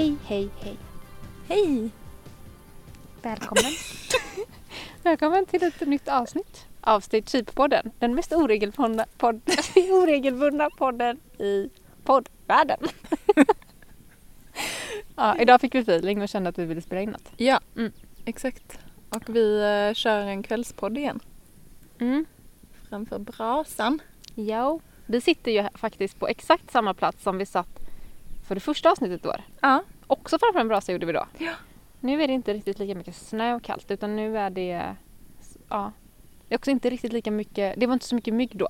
Hej, hej, hej. Hej! Välkommen. Välkommen till ett nytt avsnitt av Stage Cheap-podden. Den mest oregelbundna, podd, oregelbundna podden i poddvärlden. ja, idag fick vi feeling och kände att vi ville spela in något. Ja, Mm. exakt. Och vi eh, kör en kvällspodd igen Mm. framför brasan. Jo, vi sitter ju faktiskt på exakt samma plats som vi satt för det första avsnittet i år. Ja. Också framför en brasa gjorde vi då. Ja. Nu är det inte riktigt lika mycket snö och kallt utan nu är det... Ja. Det är också inte riktigt lika mycket... Det var inte så mycket mygg då.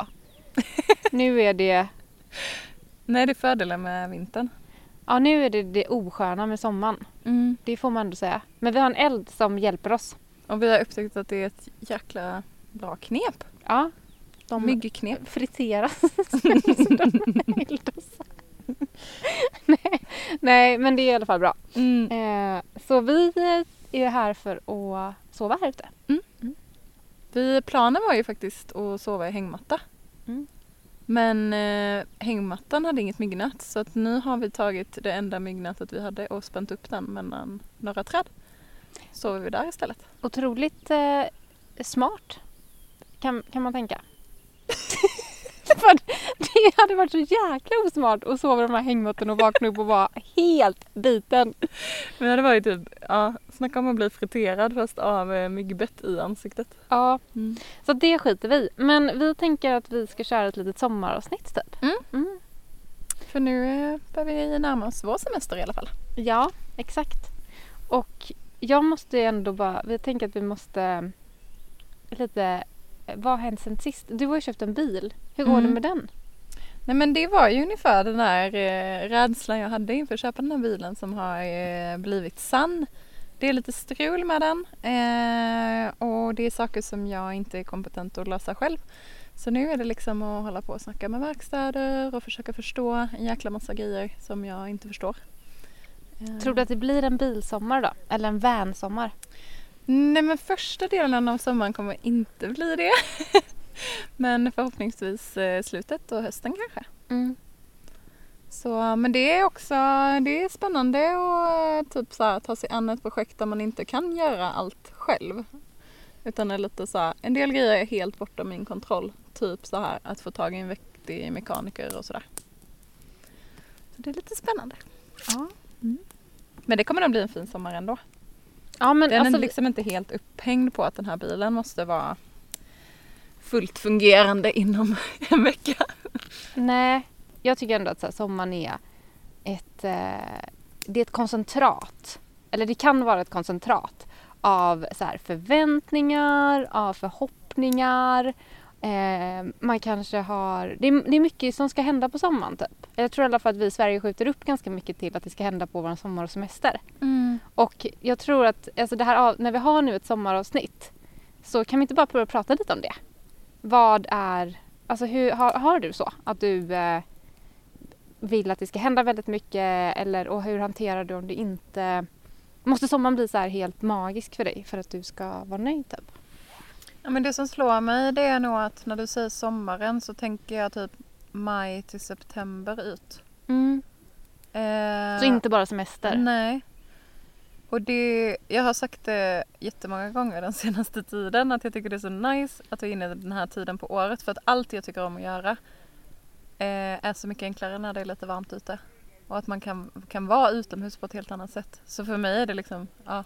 nu är det... Nej, det är fördelen med vintern. Ja, nu är det det osköna med sommaren. Mm. Det får man ändå säga. Men vi har en eld som hjälper oss. Och vi har upptäckt att det är ett jäkla bra knep. Ja. De Myggknep. friteras. Nej, nej, men det är i alla fall bra. Mm. Eh, så vi är här för att sova här ute. Vi, planen var ju faktiskt att sova i hängmatta. Mm. Men eh, hängmattan hade inget myggnät så att nu har vi tagit det enda myggnätet vi hade och spänt upp den mellan några träd. Sover vi där istället. Otroligt eh, smart kan, kan man tänka. För det hade varit så jäkla osmart att sova i de här hängmattorna och vakna upp och vara helt biten. Men det var ju typ, ja, snacka om att bli friterad fast av eh, myggbett i ansiktet. Ja, Mm. så det skiter vi. Men vi tänker att vi ska köra ett litet sommaravsnitt typ. Mm. Mm. För nu eh, börjar vi närma oss vår semester i alla fall. Ja, exakt. Och jag måste ändå bara, vi tänker att vi måste lite, vad har hänt sen sist? Du har ju köpt en bil. Hur går Mm. det med den? Nej men det var ju ungefär den där eh, rädslan jag hade inför att köpa den här bilen som har eh, blivit sann. Det är lite strul med den eh, och det är saker som jag inte är kompetent att lösa själv. Så nu är det liksom att hålla på och snacka med verkstäder och försöka förstå en jäkla massa grejer som jag inte förstår. Tror du att det blir en bilsommar då? Eller en vansommar? Nej men första delen av sommaren kommer inte bli det. men förhoppningsvis eh, slutet och hösten kanske. Mm. Så, men det är också det är spännande att eh, typ så här, ta sig an ett projekt där man inte kan göra allt själv. Utan är lite så här, en del grejer är helt bortom min kontroll. Typ så här att få tag i en vettig mekaniker och sådär. Så det är lite spännande. Ja. Men det kommer nog bli en fin sommar ändå. Ja men Den alltså, är liksom inte helt upphängd på att den här bilen måste vara fullt fungerande inom en vecka. nej. Jag tycker ändå att så här, sommaren är ett, eh, det är ett koncentrat. Eller det kan vara ett koncentrat av så här, förväntningar, av förhoppningar. Eh, man kanske har, det är, det är mycket som ska hända på sommaren typ. Jag tror i alla fall att vi i Sverige skjuter upp ganska mycket till att det ska hända på vår sommar och semester. Och jag tror att alltså det här, när vi har nu ett sommaravsnitt så kan vi inte bara börja prata lite om det. Vad är, alltså hur, har, har du så? Att du eh, vill att det ska hända väldigt mycket eller och hur hanterar du om det inte Måste sommaren bli så här helt magisk för dig för att du ska vara nöjd typ? Ja, men det som slår mig det är nog att när du säger sommaren så tänker jag typ maj till september ut. Eh, Så inte bara semester? Nej. Och det, jag har sagt det jättemånga gånger den senaste tiden att jag tycker det är så nice att vara inne i den här tiden på året för att allt jag tycker om att göra eh, är så mycket enklare när det är lite varmt ute. Och att man kan, kan vara utomhus på ett helt annat sätt. Så för mig är det liksom, ja.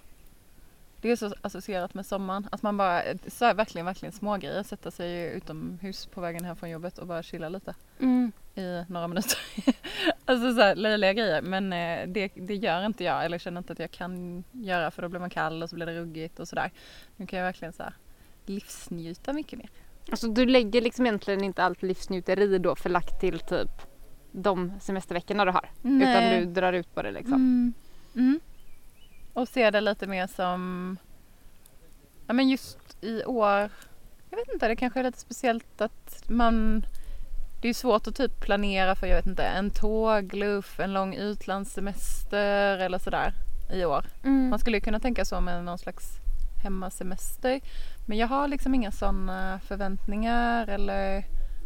Det är så associerat med sommaren. Att man bara, så här, verkligen, verkligen smågrejer. Sätta sig utomhus på vägen hem från jobbet och bara chilla lite Mm i några minuter. alltså så här löjliga grejer men eh, det, det gör inte jag eller känner inte att jag kan göra för då blir man kall och så blir det ruggigt och sådär. Nu kan jag verkligen så här livsnjuta mycket mer. Alltså du lägger liksom egentligen inte allt livsnjuteri då förlagt till typ de semesterveckorna du har? Utan du drar ut på det liksom? Mm. Mm. Och ser det lite mer som, ja men just i år, jag vet inte, det kanske är lite speciellt att man det är svårt att typ planera för jag vet inte en tågluff, en lång utlandssemester eller sådär i år. Mm. Man skulle ju kunna tänka så med någon slags hemmasemester. Men jag har liksom inga sådana förväntningar eller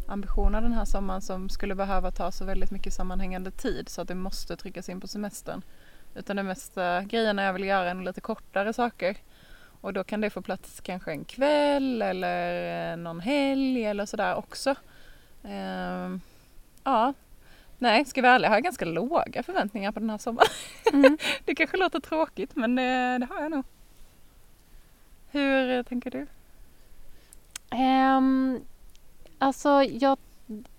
ambitioner den här sommaren som skulle behöva ta så väldigt mycket sammanhängande tid så att det måste tryckas in på semestern. Utan de mesta grejerna jag vill göra är lite kortare saker. Och då kan det få plats kanske en kväll eller någon helg eller sådär också. Ehm, ja, nej, ska vi vara ärliga har jag ganska låga förväntningar på den här sommaren. Mm. det kanske låter tråkigt men det, det har jag nog. Hur tänker du? Ehm, alltså jag,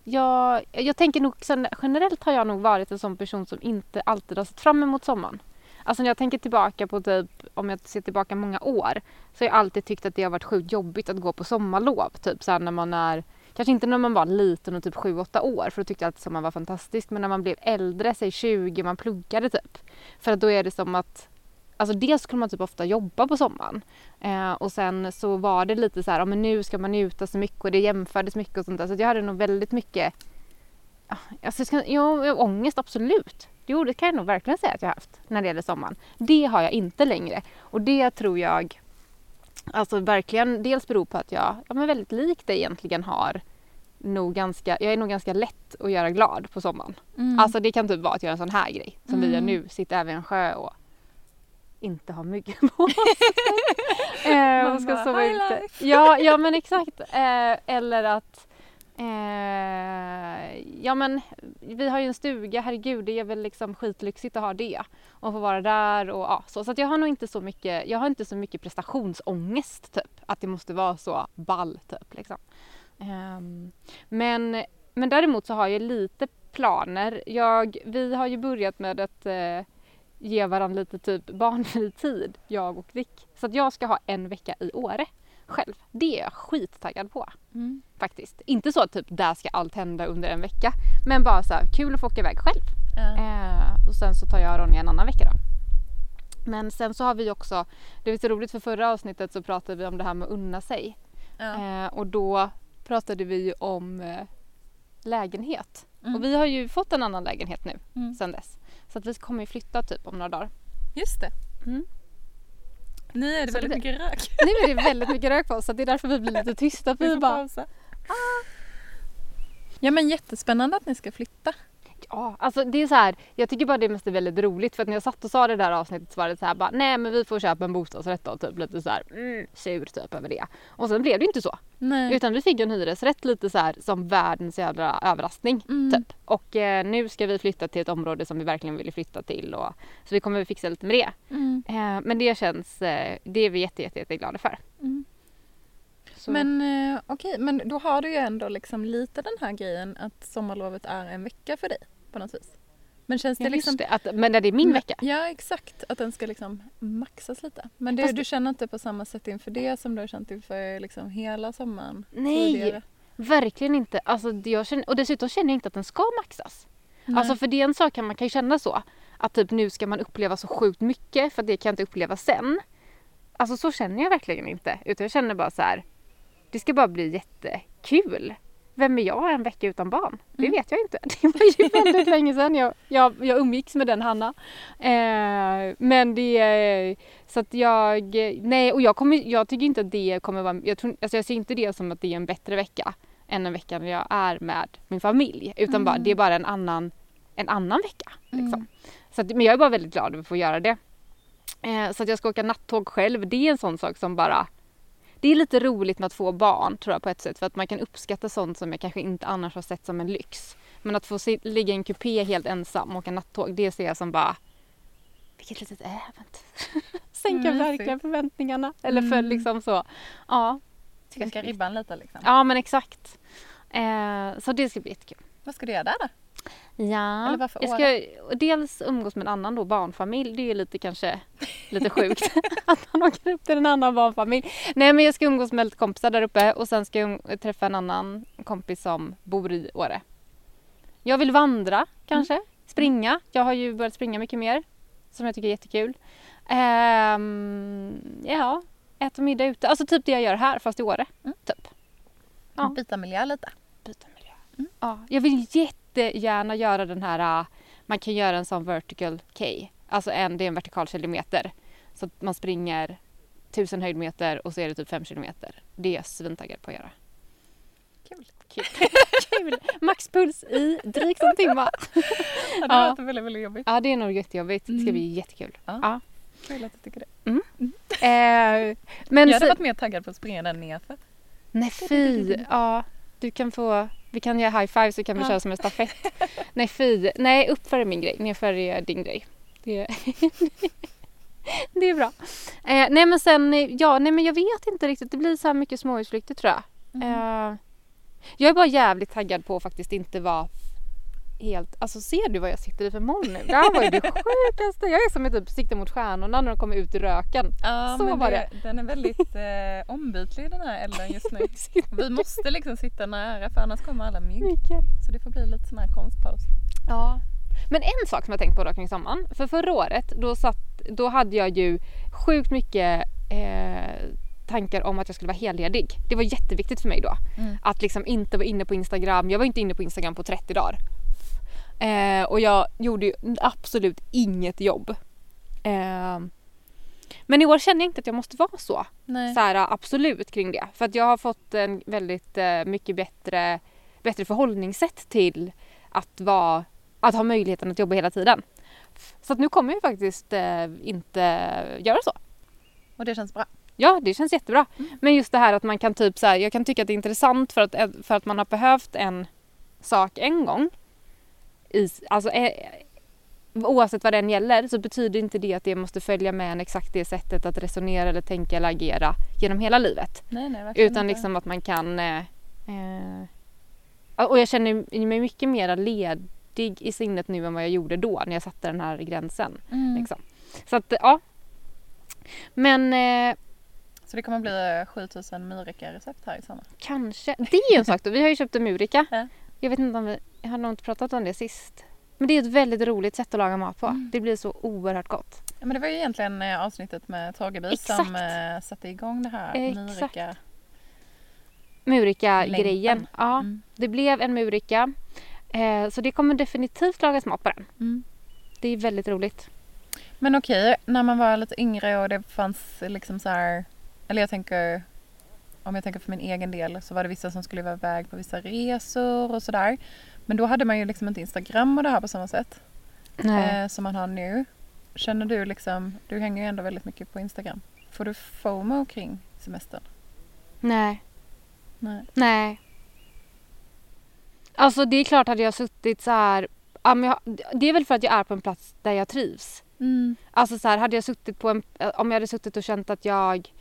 jag, jag tänker nog generellt har jag nog varit en sån person som inte alltid har sett fram emot sommaren. Alltså när jag tänker tillbaka på typ, om jag ser tillbaka många år, så har jag alltid tyckt att det har varit sjukt jobbigt att gå på sommarlov. Typ så här när man är, kanske inte när man var liten och typ 7-8 år, för då tyckte jag att sommaren var fantastisk. Men när man blev äldre, säg 20, man pluggade typ. För att då är det som att Alltså dels skulle man typ ofta jobba på sommaren. Eh, och sen så var det lite så här, ja, men nu ska man njuta så mycket och det jämfördes mycket och sånt där. Så att jag hade nog väldigt mycket, ja, alltså, jag ska, jag, ångest absolut. Jo, det kan jag nog verkligen säga att jag har haft när det gäller sommaren. Det har jag inte längre. Och det tror jag, alltså verkligen dels beror på att jag, ja men väldigt likt dig egentligen har nog ganska, jag är nog ganska lätt att göra glad på sommaren. Mm. Alltså det kan typ vara att göra en sån här grej som vi gör Mm. nu, sitta över en sjö och inte ha mygg på oss. eh, och ska bara, sova "High ute. life." Ja, ja men exakt. Eh, eller att eh, ja men vi har ju en stuga, herregud det är väl liksom skitlyxigt att ha det. Och få vara där och ja, så. Så att jag har nog inte så mycket, jag har inte så mycket prestationsångest typ. Att det måste vara så ball typ liksom. Ehm, men, men däremot så har jag lite planer. Jag, vi har ju börjat med att eh, ge varandra lite typ barnfri tid, jag och Dick. Så att jag ska ha en vecka i Åre själv. Det är jag skittaggad på Mm. faktiskt. Inte så att typ där ska allt hända under en vecka. Men bara så här, kul att få åka iväg själv. Ja. Eh, och sen så tar jag och Ronja en annan vecka då. Men sen så har vi också, det var så roligt för förra avsnittet så pratade vi om det här med att unna sig. Ja. Eh, och då pratade vi ju om eh, lägenhet. Mm. Och vi har ju fått en annan lägenhet nu Mm. sen dess. Så att vi kommer ju flytta typ om några dagar. Just det. Mm. Nu är det Så väldigt det- mycket rök. Nu är det väldigt mycket rök på oss så det är därför vi blir lite tysta. För Vi bara, pausa. Ja men jättespännande att ni ska flytta. Ja, alltså det är så här, jag tycker bara det mest är väldigt roligt för att när jag satt och sa det där avsnittet så var det så här bara nej men vi får köpa en bostadsrätt då typ lite så här mm, sur typ över det. Och sen blev det inte så. Nej. Utan vi fick en hyresrätt lite så här som världens jävla överraskning Mm. typ. Och eh, nu ska vi flytta till ett område som vi verkligen vill flytta till och så vi kommer fixa lite med det. Mm. Eh, men det känns, eh, det är vi jätte, jätte, jätteglada för. Mm. Så, Men eh, okej, men då har du ju ändå liksom lite den här grejen att sommarlovet är en vecka för dig på något vis. Men känns det ja, liksom... det, att, men när det är min vecka. Ja exakt, att den ska liksom maxas lite. Men det, Fast- du känner inte på samma sätt inför det som du har känt inför liksom hela sommaren Nej, tidigare? verkligen inte. Alltså, jag känner, och dessutom känner jag inte att den ska maxas. Nej. Alltså för det är en sak man kan ju känna så. Att typ nu ska man uppleva så sjukt mycket för det kan jag inte uppleva sen. Alltså så känner jag verkligen inte. Utan jag känner bara så här. Det ska bara bli jättekul. Vem är jag en vecka utan barn? Det Mm. vet jag inte. Det var ju väldigt länge sedan jag, jag, jag umgicks med den Hanna. Eh, men det är så att jag, nej och jag, kommer, jag tycker inte att det kommer vara, jag, tror, alltså jag ser inte det som att det är en bättre vecka än en vecka när jag är med min familj. Utan bara, Mm. det är bara en annan, en annan vecka. Liksom. Mm. Så att, men jag är bara väldigt glad över att få göra det. Eh, så att jag ska åka nattåg själv, det är en sån sak som bara... Det är lite roligt med att få barn tror jag på ett sätt för att man kan uppskatta sånt som jag kanske inte annars har sett som en lyx. Men att få si- ligga i en kupé helt ensam och åka nattåg, det ser jag som bara... Vilket litet äventyr. Sänka Mysigt. verkligen förväntningarna. Eller för Mm. liksom så. Ja. Sänka ribban lite liksom. Ja men exakt. Eh, så det ska bli jättekul. Vad ska du göra där då? Ja, jag ska dels umgås med en annan då, barnfamilj. Det är ju lite kanske lite sjukt att man åker upp till en annan barnfamilj. Nej men jag ska umgås med lite kompisar där uppe och sen ska jag um- träffa en annan kompis som bor i Åre. Jag vill vandra kanske, springa. Jag har ju börjat springa mycket mer som jag tycker är jättekul. Ehm, ja, äta middag ute. Alltså typ det jag gör här fast i Åre. Mm. Typ. Ja. Byta miljö lite. Byta miljö. Mm. Ja, jag vill jättegärna göra den här, äh, man kan göra en sån vertical K. Alltså en, det är en vertikal kilometer. Så att man springer tusen höjdmeter och så är det typ fem kilometer. Det är jag svintaggad på att göra. Kul. Kul. Kul. Maxpuls i drygt en timme. Ja, det Ja. låter väldigt, väldigt jobbigt. Ja, det är nog jättejobbigt. Det ska Mm. bli jättekul. Ja. Ja. Kul att du tycker det. Eh, men jag hade så, varit mer taggad på att springa den nerför. nej fy. Ja, du kan få, vi kan göra high five så kan vi Ja. köra som en stafett. nej fy. Nej, uppför är min grej. Nerför är din grej. Det, det är bra. Eh, nej men sen, ja nej men jag vet inte riktigt. Det blir så här mycket småhusflykter tror jag. Mm. Eh, jag är bara jävligt taggad på att faktiskt inte vara helt, alltså ser du vad jag sitter i för moln nu? Det här var ju det sjukaste. Jag är som ett typ siktar mot stjärnorna när de kommer ut ur röken. Ja, Så var det, den är väldigt eh, ombytlig den här elden just nu. Vi måste liksom sitta nära för annars kommer alla mygg. Mycket. Så det får bli lite sån här konstpaus. Ja. Men en sak som jag tänkt på då kring sommaren. För förra året då, satt, då hade jag ju sjukt mycket eh, tankar om att jag skulle vara helledig. Det var jätteviktigt för mig då. Mm. Att liksom inte vara inne på Instagram. Jag var inte inne på Instagram på 30 dagar. Eh, och jag gjorde ju absolut inget jobb. Eh, men i år känner jag inte att jag måste vara så. Nej. så här, absolut kring det. För att jag har fått en väldigt eh, mycket bättre, bättre förhållningssätt till att, vara, att ha möjligheten att jobba hela tiden. Så att nu kommer jag faktiskt eh, inte göra så. Och det känns bra. Ja, det känns jättebra. Mm. Men just det här att man kan typ så här, jag kan tycka att det är intressant för att, för att man har behövt en sak en gång. I, alltså, eh, oavsett vad den gäller så betyder inte det att det måste följa med en exakt det sättet att resonera eller tänka eller agera genom hela livet. Nej, nej, Utan inte. liksom att man kan... Eh, eh, och jag känner mig mycket mer ledig i sinnet nu än vad jag gjorde då när jag satte den här gränsen. Mm. Liksom. Så att ja. Men eh, Så det kommer bli 7000 myrika-recept här i sommar. kanske. Det är ju en sak då. Vi har ju köpt en murika. Ja. Jag vet inte om vi... Jag har nog inte pratat om det sist. Men det är ett väldigt roligt sätt att laga mat på. Mm. Det blir så oerhört gott. Ja, men det var ju egentligen eh, avsnittet med Exakt. som eh, satte igång det här Exakt. myrika. Murika-grejen. Ja, Mm. det blev en murika. Eh, så det kommer definitivt lagas mat på den. Mm. Det är väldigt roligt. Men okej, när man var lite yngre och det fanns liksom så här, eller jag tänker, om jag tänker för min egen del så var det vissa som skulle vara iväg på vissa resor och sådär. Men då hade man ju liksom inte Instagram och det här på samma sätt eh, som man har nu. Känner du liksom, du hänger ju ändå väldigt mycket på Instagram. Får du FOMO kring semestern? Nej. Nej. Nej. Alltså det är klart hade jag suttit så här. Ja, men jag, det är väl för att jag är på en plats där jag trivs. Mm. Alltså så här, hade jag suttit på en, om jag hade suttit och känt att jag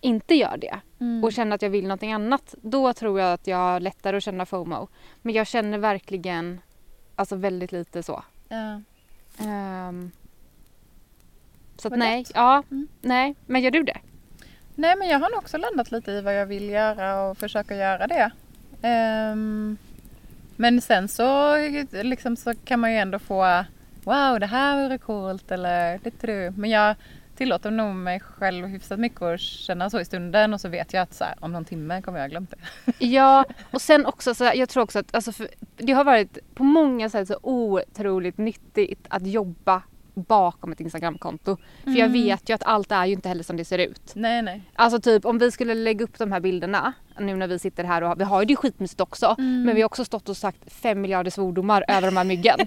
inte gör det Mm. och känner att jag vill någonting annat. Då tror jag att jag har lättare att känna FOMO. Men jag känner verkligen alltså väldigt lite så. Ja. Ehm, så att nej, ja, Mm. nej. Men gör du det? Nej men jag har nog också landat lite i vad jag vill göra och försöka göra det. Ehm, men sen så, liksom, så kan man ju ändå få Wow, det här vore coolt eller det du. Men jag tillåter nog mig själv hyfsat mycket att känna så i stunden och så vet jag att så här, om någon timme kommer jag ha glömt det. Ja, och sen också så jag tror också att alltså för, det har varit på många sätt så otroligt nyttigt att jobba bakom ett Instagramkonto. För jag Mm. vet ju att allt är ju inte heller som det ser ut. Nej, nej. Alltså typ om vi skulle lägga upp de här bilderna nu när vi sitter här och har, vi har ju det skitmysigt också Mm. men vi har också stått och sagt fem miljarder svordomar över de här myggen.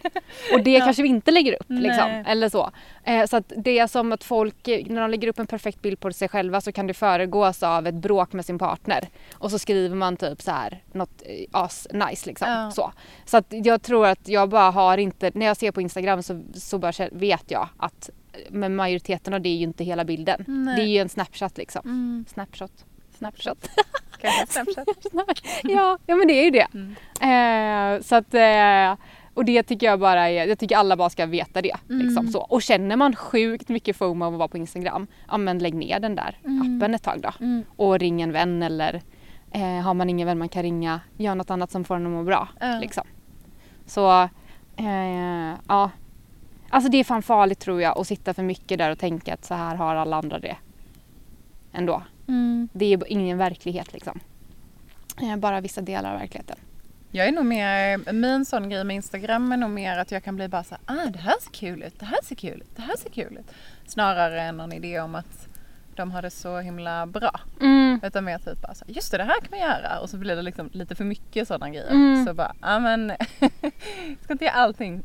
Och det kanske vi inte lägger upp liksom. Eller så. Eh, så att det är som att folk, eh, när de lägger upp en perfekt bild på sig själva så kan det föregås av ett bråk med sin partner. Och så skriver man typ så här något eh, as nice liksom. Ja. Så. så att jag tror att jag bara har inte, när jag ser på Instagram så, så bara vet jag att eh, men majoriteten av det är ju inte hela bilden. Nej. Det är ju en snapchat liksom. Mm. Snapshot. Snapshot. Kanske ja, ja men det är ju det. Mm. Eh, så att, eh, och det tycker jag bara är, jag tycker alla bara ska veta det. Liksom, Mm. så. Och känner man sjukt mycket FOMO av att vara på Instagram, ja men lägg ner den där Mm. appen ett tag då. Mm. Och ring en vän eller eh, har man ingen vän man kan ringa, gör något annat som får en att må bra. Liksom. Så, eh, ja. Alltså det är fan farligt tror jag att sitta för mycket där och tänka att så här har alla andra det. Ändå. Mm. Det är ingen verklighet liksom. Eh, Bara vissa delar av verkligheten. Jag är nog mer, min sån grej med Instagram är nog mer att jag kan bli bara så här, ah det här ser kul ut, det här ser kul ut, det här ser kul ut. Snarare än någon idé om att de har det så himla bra. Mm. Utan mer typ bara så här, just det, det här kan man göra. Och så blir det liksom lite för mycket sådana grejer. Mm. Så bara, ja men, ska inte göra allting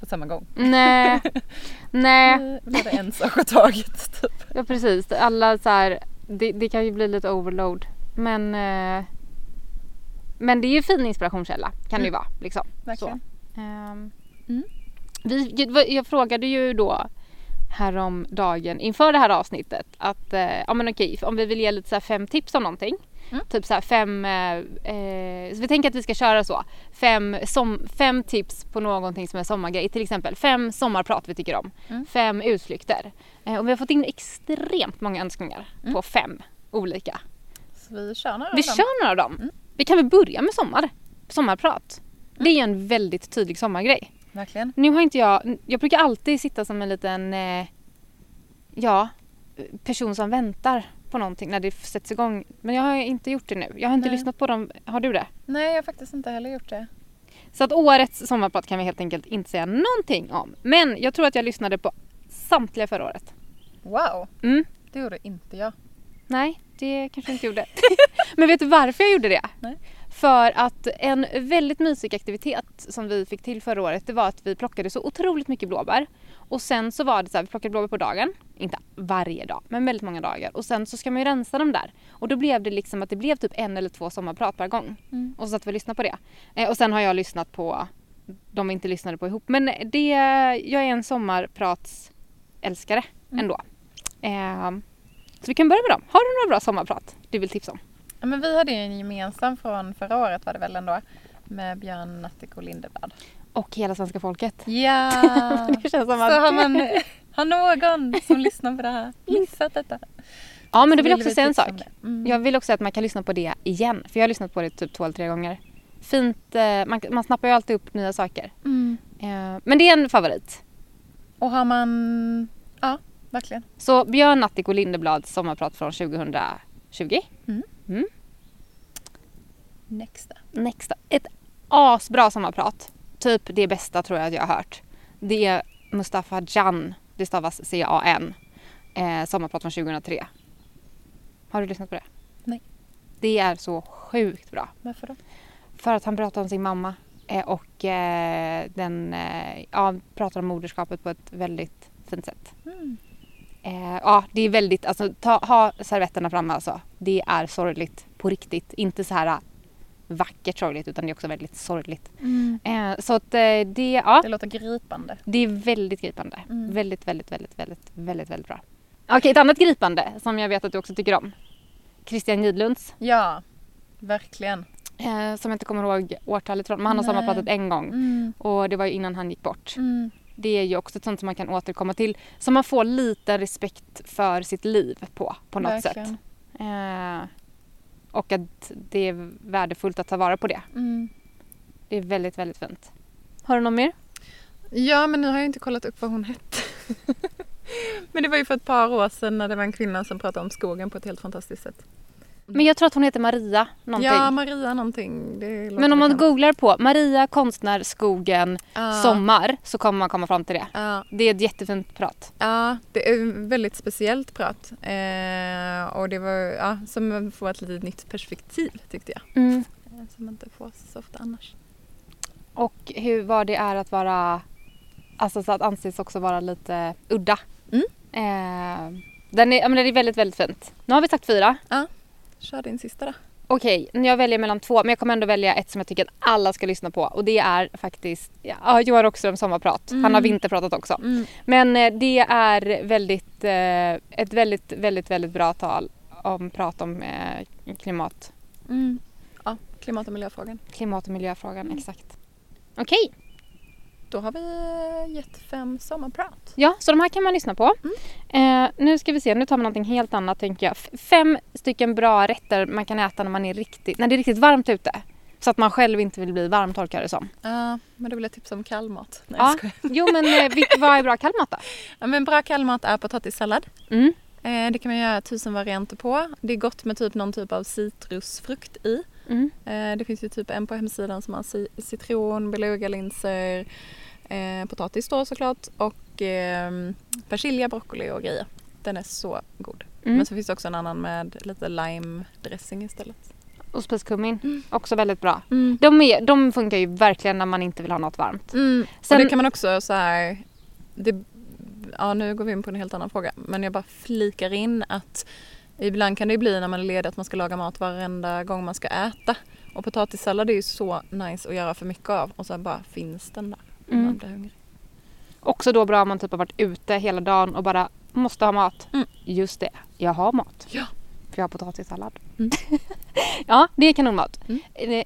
på samma gång. Nej. Nej. Nu blir det en sak i taget typ. Ja precis. Alla så här, det, det kan ju bli lite overload. Men, eh, men det är ju en fin inspirationskälla kan det ju vara. Liksom. Verkligen. Så. Ehm, Mm. vi, jag frågade ju då häromdagen inför det här avsnittet att eh, ja men okej om vi vill ge lite så fem tips om någonting. Mm. Typ så fem, eh, eh, så vi tänker att vi ska köra så. Fem, som, fem tips på någonting som är sommargrej. Till exempel fem sommarprat vi tycker om. Mm. Fem utflykter. Eh, och vi har fått in extremt många önskningar Mm. på fem olika. Så vi kör några Vi av dem. kör några av dem. Mm. Vi kan väl börja med sommar. Sommarprat. Det är ju en väldigt tydlig sommargrej. Verkligen. Nu har inte jag, jag brukar alltid sitta som en liten, eh, ja, person som väntar på någonting när det sätts igång. Men jag har inte gjort det nu. Jag har inte Nej. lyssnat på dem. Har du det? Nej, jag har faktiskt inte heller gjort det. Så att årets sommarprat kan vi helt enkelt inte säga någonting om. Men jag tror att jag lyssnade på samtliga förra året. Wow, Mm. det gjorde inte jag. Nej, det kanske jag inte gjorde. Men vet du varför jag gjorde det? Nej. För att en väldigt mysig aktivitet som vi fick till förra året det var att vi plockade så otroligt mycket blåbär. Och sen så var det så här, vi plockade blåbär på dagen. Inte varje dag, men väldigt många dagar. Och sen så ska man ju rensa dem där. Och då blev det liksom att det blev typ en eller två sommarprat per gång. Mm. Och så satt vi och lyssnade på det. Eh, och sen har jag lyssnat på de vi inte lyssnade på ihop. Men det, jag är en sommarpratsälskare Mm. ändå. Eh, så vi kan börja med dem. Har du några bra sommarprat du vill tipsa om? Ja, men vi hade ju en gemensam från förra året var det väl ändå. Med Björn Natthik och Lindeblad. Och hela svenska folket. Ja! Det känns som Så att... har man har någon som lyssnar på det här missat detta. Ja men Så då vill jag också vi säga en sak. Mm. Jag vill också säga att man kan lyssna på det igen. För jag har lyssnat på det typ två eller tre gånger. Fint, eh, man, man snappar ju alltid upp nya saker. Mm. Eh, men det är en favorit. Och har man... Ja, verkligen. Så Björn Natthik och Lindeblads sommarprat från 2020. Nästa. Nästa. Ett asbra sommarprat. Typ det bästa tror jag att jag har hört. Det är Mustafa Can. Det stavas C-A-N. Eh, sommarprat från 2003. Har du lyssnat på det? Nej. Det är så sjukt bra. Varför då? För att han pratar om sin mamma. Eh, och eh, den, eh, ja, pratar om moderskapet på ett väldigt fint sätt. Mm. Eh, ja, det är väldigt, alltså ta, ha servetterna framme alltså. Det är sorgligt på riktigt. Inte så här äh, vackert sorgligt utan det är också väldigt sorgligt. Eh, så att eh, det, ja, Det låter gripande. det är väldigt gripande. Mm. Väldigt, väldigt, väldigt, väldigt, väldigt, väldigt bra. Okej, ett annat gripande som jag vet att du också tycker om. Christian Gidlunds. Ja, verkligen. Eh, som jag inte kommer ihåg årtalet från, men han har Nej. sommarpratat en gång. Mm. Och det var ju innan han gick bort. Mm. Det är ju också ett sånt som man kan återkomma till. Som man får lite respekt för sitt liv på, på något Verkligen. sätt. Eh, och att det är värdefullt att ta vara på det. Mm. Det är väldigt, väldigt fint. Har du något mer? Ja, men nu har jag inte kollat upp vad hon hette. men det var ju för ett par år sedan när det var en kvinna som pratade om skogen på ett helt fantastiskt sätt. Men jag tror att hon heter Maria någonting. Ja, Maria någonting. Det Men om man bekant. googlar på Maria konstnär skogen Ja. sommar så kommer man komma fram till det. Ja, Det är ett jättefint prat. ja, det är väldigt speciellt prat. Eh, och det var ja, som får ett litet nytt perspektiv tyckte jag. Mm. Eh, Som man inte får så ofta annars. Och hur, vad det är att vara, alltså så att anses också vara lite udda. Mm. Eh, den, är, ja, men den är väldigt, väldigt fint. Nu har vi sagt fyra. Kör din sista då. Okej, jag väljer mellan två men jag kommer ändå välja ett som jag tycker att alla ska lyssna på och det är faktiskt ja, Johan Rockströms sommarprat. Han har Mm. vinterpratat också. Mm. Men eh, det är väldigt, eh, ett väldigt, väldigt, väldigt bra tal om prat om eh, klimat, Mm. Ja, klimat och miljöfrågan. klimat och miljöfrågan. Mm. Exakt. Okej, Då har vi gett fem sommarprat. ja så de här kan man lyssna på. Mm. Eh, nu ska vi se, nu tar vi någonting helt annat tänker jag. Fem stycken bra rätter man kan äta när man är riktigt, när det är riktigt varmt ute. Så att man själv inte vill bli varm tolkar det som. Ja, men då vill jag tipsa om kallmat. Nej, Ja. jag. Jo men eh, vad är bra kallmat då? Ja, men bra kallmat är potatissallad. Mm. Eh, det kan man göra tusen varianter på. Det är gott med typ någon typ av citrusfrukt i. Mm. Eh, det finns ju typ en på hemsidan som har ci- citron, belugalinser, eh, potatis då såklart och eh, persilja, broccoli och grejer. Den är så god. Mm. Men så finns det också en annan med lite lime dressing istället. Och spiskummin, också väldigt bra. Mm. De, är, de funkar ju verkligen när man inte vill ha något varmt. Mm. Sen- och det kan man också så här, det, ja nu går vi in på en helt annan fråga, men jag bara flikar in att ibland kan det ju bli när man är ledig att man ska laga mat varenda gång man ska äta. Och potatissallad är ju så nice att göra för mycket av och så bara finns den där när Mm. man blir hungrig. Också då bra om man typ har varit ute hela dagen och bara måste ha mat. Mm. Just det, jag har mat. Ja. För jag har potatissallad. Mm. ja, det är kanonmat. Mm. Eh,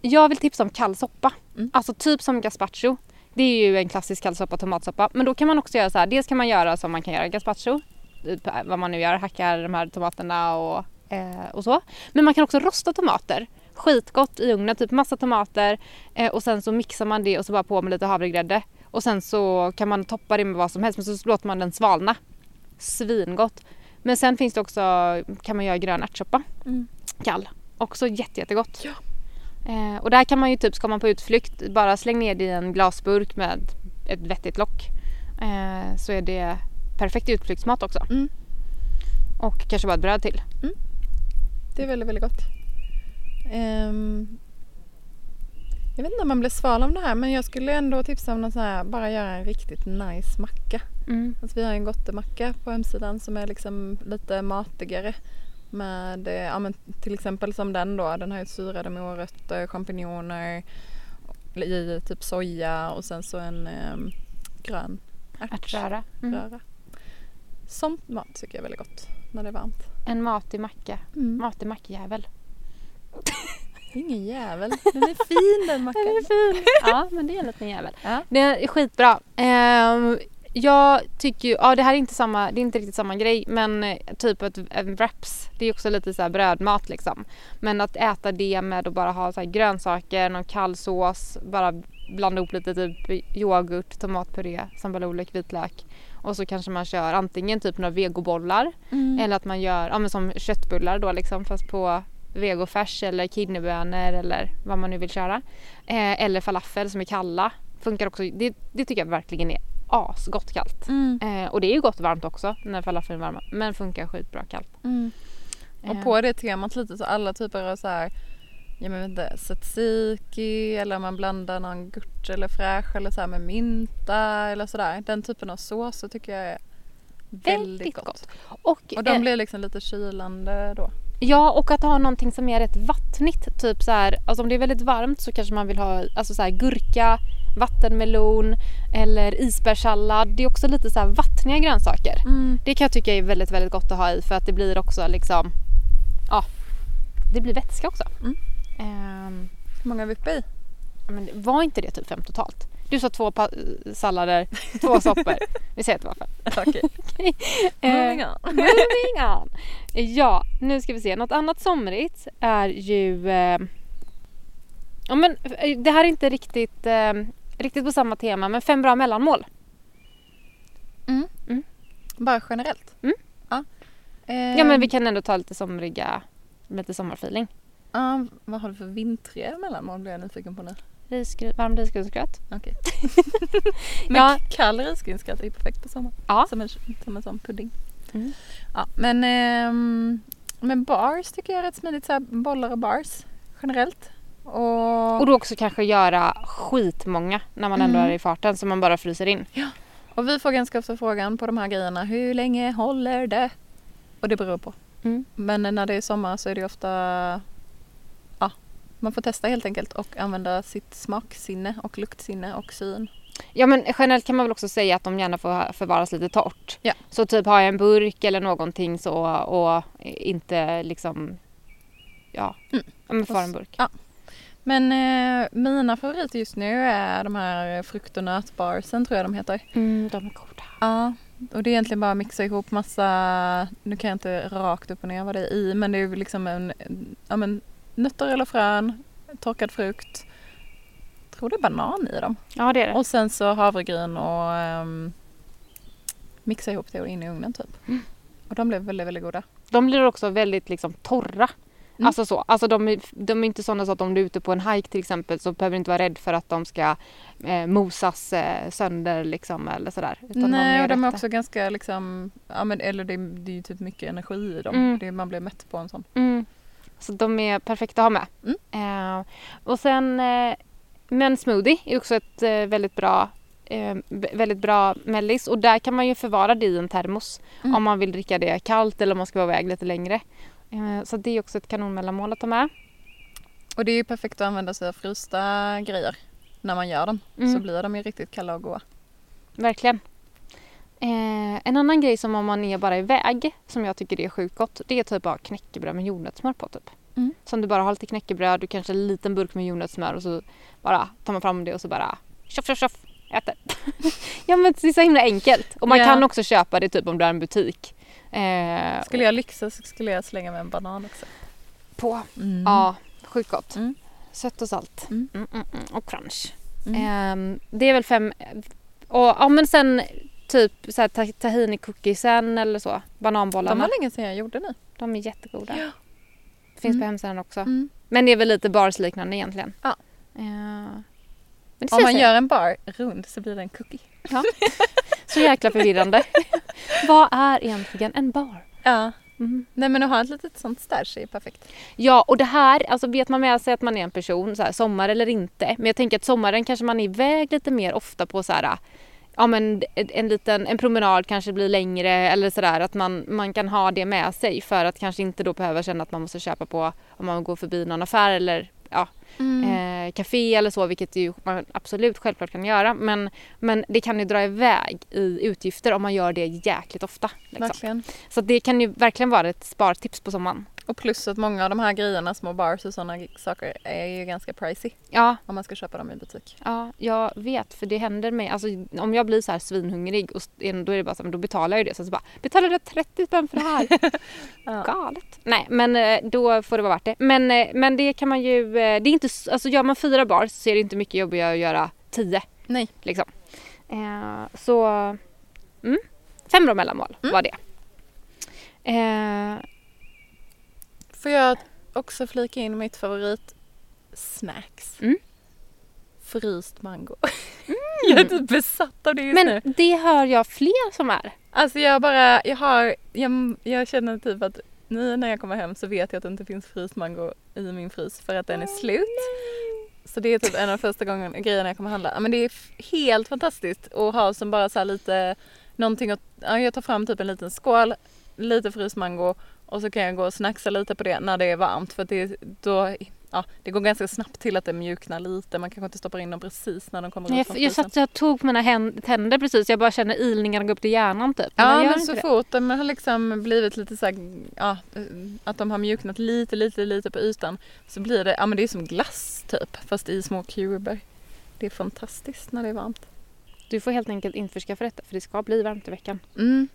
Jag vill tipsa om kall soppa. Mm. Alltså typ som gazpacho. Det är ju en klassisk kallsoppa, tomatsoppa. Men då kan man också göra så här. Dels kan man göra som man kan göra gazpacho. Typ vad man nu gör, hackar de här tomaterna och, eh, och så. Men man kan också rosta tomater. Skitgott i ugnen, typ massa tomater. Eh, och sen så mixar man det och så bara på med lite havregrädde. Och sen så kan man toppa det med vad som helst men så låter man den svalna. Svingott. Men sen finns det också, kan man göra grön ärtsoppa Mm. kall. Också jätte, jättegott. Ja. Eh, och där kan man ju typ, ska man på utflykt, bara släng ner det i en glasburk med ett vettigt lock. Eh, så är det perfekt utflyktsmat också. Mm. Och kanske bara ett bröd till. Det är väldigt, väldigt gott. Ehm, jag vet inte om man blir sval om det här men jag skulle ändå tipsa om här, bara göra en riktigt nice macka. Mm. Alltså vi har en gottemacka på hemsidan som är liksom lite matigare. Med eh, ja, men till exempel som den då, den har ju syrade morötter, champinjoner, i typ soja och sen så en eh, grön Ärtröra. Mm. Sånt mat tycker jag är väldigt gott när det är varmt. En matig macka. Mm. Matig mackjävel. Är ingen jävel, den är fin den mackan. fin. ja, men det är en liten jävel. Ja. Det är skitbra. Ehm, jag tycker ju, ja det här är inte samma, det är inte riktigt samma grej men eh, typ ett, en wraps, det är också lite så brödmat liksom. Men att äta det med att bara ha så grönsaker, någon kall sås, bara blanda ihop lite typ yoghurt, tomatpuré, sambalolek, vitlök. Och så kanske man kör antingen typ några vegobollar Mm. eller att man gör ja, men som köttbullar då liksom fast på vegofärs eller kidneybönor eller vad man nu vill köra. Eh, eller falafel som är kalla. Funkar också. Det, det tycker jag verkligen är asgott kallt. Mm. Eh, och det är ju gott varmt också när falafeln är varma. Men funkar skitbra kallt. Mm. Och Eh, på det temat lite så alla typer av så här, jag vet inte, tzatziki eller man blandar någon gurt eller fräsch eller så här med mynta eller sådär. Den typen av såser tycker jag är väldigt, Väldigt gott. gott. Och, Och de eh, blir liksom lite kylande då. Ja och att ha någonting som är rätt vattnigt. Typ så här, alltså om det är väldigt varmt så kanske man vill ha alltså så här, gurka, vattenmelon eller isbärssallad. Det är också lite så här vattniga grönsaker. Det kan jag tycka är väldigt, väldigt gott att ha i för att det blir också liksom, ja, det blir vätska också. Mm. Ehm, Hur många vipp i? men var inte det typ fem totalt? Du sa två sallader, två soppor. Vi säger att det var fem. Okej. Eh, Moving on. Moving on. Ja, nu ska vi se. Något annat somrigt är ju... Eh, ja, men, eh, det här är inte riktigt, eh, riktigt på samma tema, men fem bra mellanmål. Bara generellt? Mm. Ja. Ja, men Ehm, vi kan ändå ta lite somriga, lite sommarfeeling. Ja, vad har du för vintriga mellanmål blir jag nyfiken på nu. Risgry, varm risgrynsgröt. Okej. men Ja. kall risgrynsgröt är ju perfekt på sommaren. Ja. Som en, som en sån pudding. Mm. Ja, men, ehm, men bars tycker jag är rätt smidigt. Så här, bollar och bars generellt. Och, Och då också kanske göra skitmånga när man ändå Mm. är i farten så man bara fryser in. och vi får ganska ofta frågan på de här grejerna. Hur länge håller det? Och det beror på. Mm. Men när det är sommar så är det ofta ja, man får testa helt enkelt och använda sitt smaksinne och luktsinne och syn. Ja men generellt kan man väl också säga att de gärna får förvaras lite torrt. Ja. Så typ ha en burk eller någonting så och inte liksom ja, Mm. ja men för en burk. Ja. Men eh, mina favoriter just nu är de här frukt och nötbarsen tror jag de heter. Mm, de är goda. Ja, och det är egentligen bara att mixa ihop massa, nu kan jag inte rakt upp och ner vad det är i, men det är liksom en, ja men nötter eller frön, torkad frukt, jag tror det är banan i dem. Ja det är det. Och sen så havregryn och um, mixa ihop det och in i ugnen typ. Mm. Och de blev väldigt, väldigt goda. De blir också väldigt liksom torra. Mm. Alltså så. Alltså de är, de är inte sådana så att om du är ute på en hike till exempel så behöver du inte vara rädd för att de ska eh, mosas eh, sönder liksom eller sådär. Utan Nej, och de är också ganska liksom, ja men eller det, det är ju typ mycket energi i dem. Mm. Det, man blir mätt på en sån. Mm. Så de är perfekta att ha med. Mm. Eh, och sen, eh, men smoothie är också ett eh, väldigt bra eh, väldigt bra mellis och där kan man ju förvara det i en termos Mm. om man vill dricka det kallt eller om man ska vara iväg lite längre. Eh, så det är också ett kanonmellanmål att ta med. Och det är ju perfekt att använda sig av frysta grejer när man gör dem. Mm. Så blir de ju riktigt kalla och goda. Verkligen. Eh, en annan grej som om man är bara iväg som jag tycker är sjukt gott det är typ bara knäckebröd med jordnötssmör på typ. Mm. Som du bara har lite knäckebröd, du kanske en liten burk med jordnötssmör och så bara tar man fram det och så bara tjoff tjoff tjoff äter. ja men det är så himla enkelt. Och man Ja. kan också köpa det typ om du är en butik. Eh, Skulle jag lyxa så skulle jag slänga med en banan också. på. Mm. Ja, sjukt gott. Mm. Sött och salt. Mm. Mm, mm. Och crunch. Ehm, det är väl fem... Och, ja men sen typ så här, ta- tahini cookiesen eller så. De Bananbollarna. var länge sedan jag gjorde nu. De är jättegoda. Finns Mm. på hemsidan också. Mm. Men det är väl lite barsliknande egentligen. Ja. Men det Om man gör en bar rund så blir det en cookie. Så jäkla förvirrande. Vad är egentligen en bar? Ja. Mm. Nej men att ha ett litet sånt stash är perfekt. Ja, och det här, alltså vet man med sig att man är en person, så här, sommar eller inte. Men jag tänker att sommaren kanske man är iväg lite mer ofta på så här, ja men en, en liten, en promenad kanske blir längre eller sådär att man, man kan ha det med sig för att kanske inte då behöva känna att man måste köpa på om man går förbi någon affär eller ja, Mm. eh, café eller så vilket ju man absolut självklart kan göra men, men det kan ju dra iväg i utgifter om man gör det jäkligt ofta. Liksom. Så det kan ju verkligen vara ett spartips på sommaren. Och plus att många av de här grejerna, små bars och sådana saker, är ju ganska pricey Ja, om man ska köpa dem i butik. Ja, jag vet för det händer mig. Alltså, om jag blir så här svinhungrig och då är det bara så här, då betalar jag ju det. Så, så bara, betalar du 30 spänn för det här? Ja. Galet. Nej, men eh, då får det vara värt det. Men, eh, men det kan man ju, eh, det är inte, alltså gör man fyra bars så är det inte mycket jobbigare att göra tio. Nej. Liksom. Eh, så, mm. Fem bra mellanmål Mm. var det. Eh, Får jag också flika in mitt favorit snacks? Mm. Fryst mango. jag är typ besatt av det just men nu. det hör jag fler som är. Alltså jag bara, jag har, jag, jag känner typ att nu när jag kommer hem så vet jag att det inte finns fryst mango i min frys för att den är slut. Så det är typ en av de första gången, grejerna jag kommer handla. Men det är helt fantastiskt att ha som bara så lite någonting att, ja, jag tar fram typ en liten skål, lite fryst mango och så kan jag gå och snacksa lite på det när det är varmt för att det, då, ja, det går ganska snabbt till att det mjuknar lite. Man kanske inte stoppar in dem precis när de kommer ut Jag, från jag satt jag tog på mina tänder precis. Jag bara känner ilningarna gå upp till hjärnan typ. Ja men så det. fort de har liksom blivit lite så här, ja, eh, att de har mjuknat lite, lite, lite på ytan så blir det, ja men det är som glass typ fast i små kuber. Det är fantastiskt när det är varmt. Du får helt enkelt införskaffa detta för det ska bli varmt i veckan. Mm.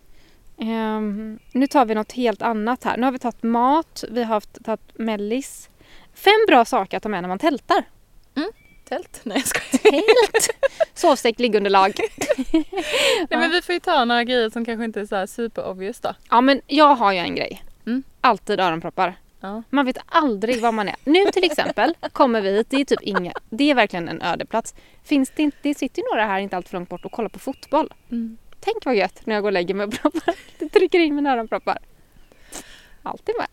Ehm, nu tar vi något helt annat här. Nu har vi tagit mat, vi har haft, tagit mellis. Fem bra saker att ta med när man tältar. Tält? Nej jag skojar. Tält! Sovsäck, liggunderlag. Nej men vi får ju ta några grejer som kanske inte är så super obvious då. Ja men jag har ju en grej. Mm. Alltid öronproppar. Ja. Man vet aldrig var man är. Nu till exempel kommer vi hit, det är typ inga, det är verkligen en ödeplats. Finns det inte, det sitter ju några här inte allt för långt bort och kollar på fotboll. Mm. Tänk vad gött när jag går och lägger mig och proppar. Det trycker in mina öronproppar. Alltid med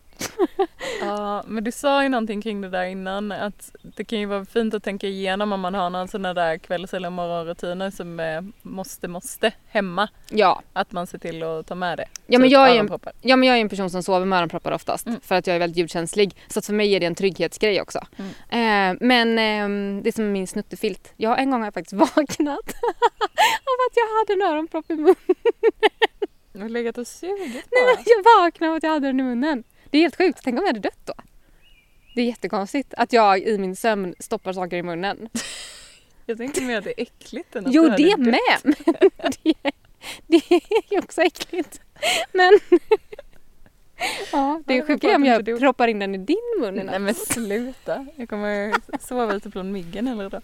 ja men du sa ju någonting kring det där innan att det kan ju vara fint att tänka igenom om man har någon sån där kvälls eller morgonrutiner som eh, måste, måste hemma. Ja, Att man ser till att ta med det. Ja, men Typ jag är en-. Ja men jag är en person som sover med öronproppar oftast Mm. för att jag är väldigt ljudkänslig. Så att för mig är det en trygghetsgrej också. Mm. Eh, men eh, det är som min snuttefilt. Jag en gång har jag faktiskt vaknat av att jag hade en öronpropp i munnen. Du har legat och sugit Nej, bara. men jag vaknade av att jag hade den i munnen. Det är helt sjukt. Tänk om jag hade dött då. Det är jättekonstigt att jag i min sömn stoppar saker i munnen. Jag tänker mer att det är äckligt än att Jo du hade det dött. med! Men det, är- det är ju också äckligt. Men ja, det Ja, är bra om att jag du- proppar in den i din mun. Nej men sluta. Jag kommer sova ute bland myggen eller då.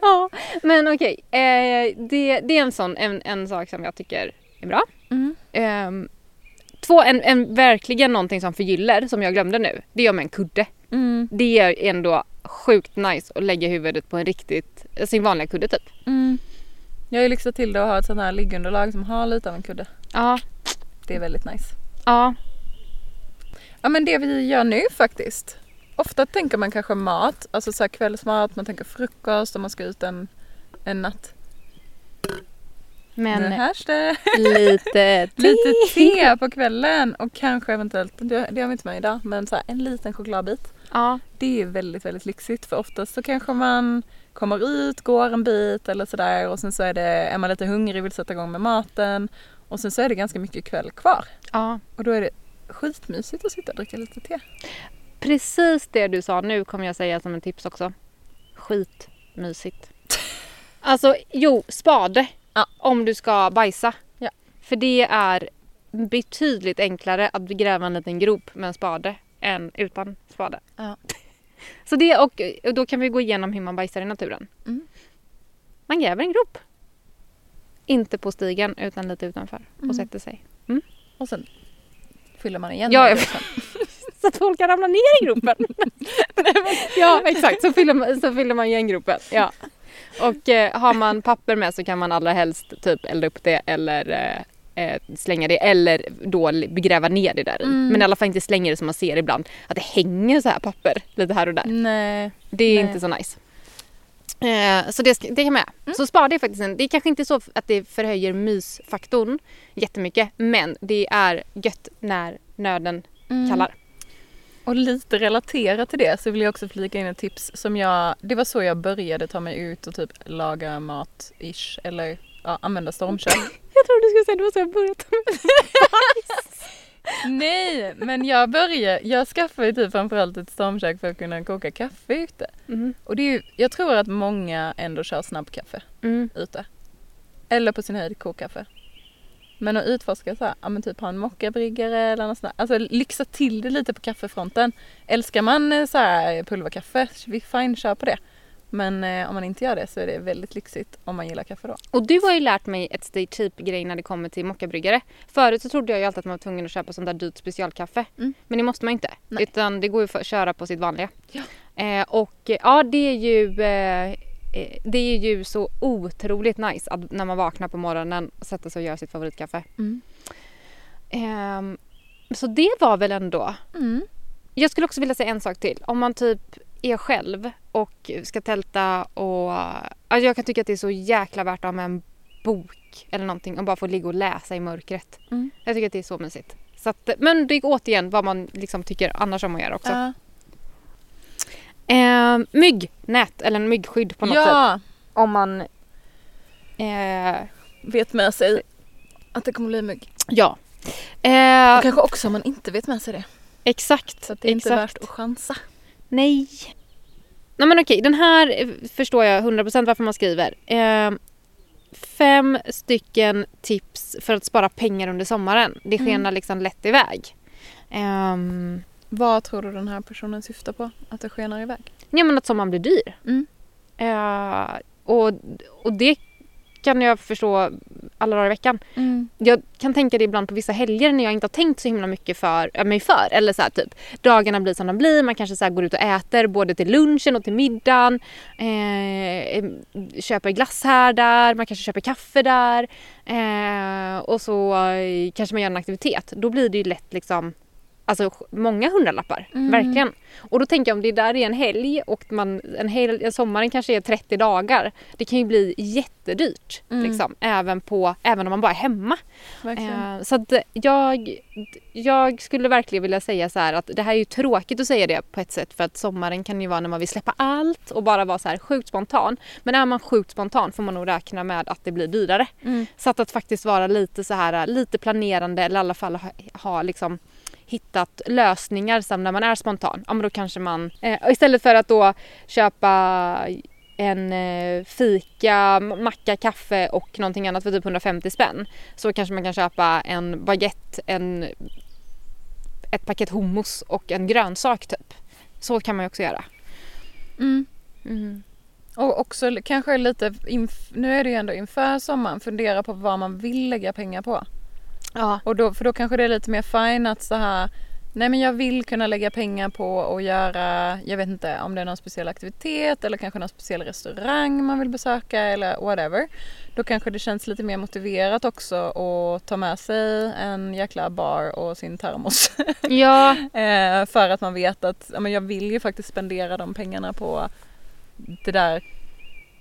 Ja, men okej. Eh, det, det är en sån en, en sak som jag tycker är bra. Mm. Ehm, två, en, en verkligen någonting som förgyller som jag glömde nu. Det är om en kudde. Mm. Det är ändå sjukt nice att lägga huvudet på en riktigt, sin vanliga kudde typ. Mm. Jag har lyxat till det och har ett sånt här liggunderlag som har lite av en kudde. Ja, Det är väldigt nice. ja, Ja men det vi gör nu faktiskt. Ofta tänker man kanske mat, alltså så här kvällsmat, man tänker frukost om man ska ut en, en natt. Men det! lite te. Lite te på kvällen och kanske eventuellt, det, det har vi inte med idag, men så här, en liten chokladbit. Ja, Det är väldigt, väldigt lyxigt för oftast så kanske man kommer ut, går en bit eller sådär och sen så är det, är man lite hungrig, vill sätta igång med maten och sen så är det ganska mycket kväll kvar ja. och då är det skitmysigt att sitta och dricka lite te. Precis det du sa nu kommer jag säga som en tips också. Skitmysigt. Alltså jo, spade. Ja. Om du ska bajsa. Ja. För det är betydligt enklare att gräva en liten grop med en spade än utan spade. Ja. Så det och, och då kan vi gå igenom hur man bajsar i naturen. Mm. Man gräver en grop. Inte på stigen utan lite utanför Mm. och sätter sig. Och sen fyller man igen Ja. Så att folk kan ramla ner i gropen. ja exakt, så fyller, man, så fyller man igen gropen. Ja. Och eh, har man papper med så kan man allra helst typ elda upp det eller eh, eh, slänga det eller då l- gräva ner det där. Mm. Men i alla fall inte slänga det som man ser ibland att det hänger så här papper lite här och där. Nej. Det är Nej. inte så nice. Eh, så det, det kan med. Mm. Så spar det faktiskt en, det är kanske inte så att det förhöjer mysfaktorn jättemycket men det är gött när nöden Mm. kallar. Och lite relaterat till det så vill jag också flika in ett tips som jag, det var så jag började ta mig ut och typ laga mat-ish eller ja, använda stormkök. Jag trodde du skulle säga det var så jag började. Nej, men jag började, jag skaffade ju typ framförallt ett stormkök för att kunna koka kaffe ute. Mm. Och det är ju, jag tror att många ändå kör snabbkaffe Mm. ute. Eller på sin höjd kokkaffe. Men att utforska så här, ja men typ ha en mockabryggare eller något sånt. Alltså lyxa till det lite på kaffefronten. Älskar man eh, så här pulverkaffe, vi fine kör på det. Men eh, om man inte gör det så är det väldigt lyxigt om man gillar kaffe då. Och du har ju lärt mig ett stay cheap grej när det kommer till mockabryggare. Förut så trodde jag ju alltid att man var tvungen att köpa sånt där dyrt specialkaffe. Mm. Men det måste man inte. Nej. Utan det går ju för att köra på sitt vanliga. Ja. Eh, och ja, det är ju eh, eh, det är ju så otroligt nice att när man vaknar på morgonen och sätter sig och gör sitt favoritkaffe. Mm. Ehm, så det var väl ändå Mm. Jag skulle också vilja säga en sak till. Om man typ är själv och ska tälta och... Alltså jag kan tycka att det är så jäkla värt att ha med en bok eller någonting och bara få ligga och läsa i mörkret. Mm. Jag tycker att det är så mysigt. Så att, men det är återigen vad man liksom tycker annars om att göra också. Ja. Eh, myggnät eller en myggskydd på något sätt. ja, Om man... Eh, vet med sig att det kommer bli mygg. ja. Eh, Och kanske också om man inte vet med sig det. Exakt. Så att det är inte exakt. värt att chansa. Nej. Nej men okej, den här eh, förstår jag 100% varför man skriver. Eh, fem stycken tips för att spara pengar under sommaren. Det Mm. skenar liksom lätt iväg. Ehm, Vad tror du den här personen syftar på? Att det skenar iväg? ja men att sommaren blir dyr. Mm. Eh, och, och det kan jag förstå alla dagar i veckan. Mm. Jag kan tänka det ibland på vissa helger när jag inte har tänkt så himla mycket för äh, mig för. Eller så här, typ dagarna blir som de blir. Man kanske så här, går ut och äter både till lunchen och till middagen. Eh, köper glass här där. Man kanske köper kaffe där. Eh, och så eh, kanske man gör en aktivitet. Då blir det ju lätt liksom Alltså många hundralappar, Mm. verkligen. Och då tänker jag om det där är en helg och man, en hel, sommaren kanske är 30 dagar. Det kan ju bli jättedyrt. Mm. Liksom, även, på, även om man bara är hemma. Eh, så att jag, jag skulle verkligen vilja säga så här att det här är ju tråkigt att säga det på ett sätt för att sommaren kan ju vara när man vill släppa allt och bara vara så här sjukt spontan. Men är man sjukt spontan får man nog räkna med att det blir dyrare. Mm. Så att, att faktiskt vara lite så här lite planerande eller i alla fall ha, ha liksom hittat lösningar sen när man är spontan. Ja men då kanske man eh, istället för att då köpa en eh, fika, macka, kaffe och någonting annat för typ 150 spänn så kanske man kan köpa en baguette, en, ett paket hummus och en grönsak typ. Så kan man ju också göra. Mm. Mm. Och också kanske lite, nu är det ju ändå inför sommaren, fundera på vad man vill lägga pengar på. Ja. Och då, för då kanske det är lite mer fine att så här, Nej men jag vill kunna lägga pengar på att göra, jag vet inte om det är någon speciell aktivitet eller kanske någon speciell restaurang man vill besöka eller whatever. Då kanske det känns lite mer motiverat också att ta med sig en jäkla bar och sin termos. Ja, Eh, för att man vet att ja, men jag vill ju faktiskt spendera de pengarna på det där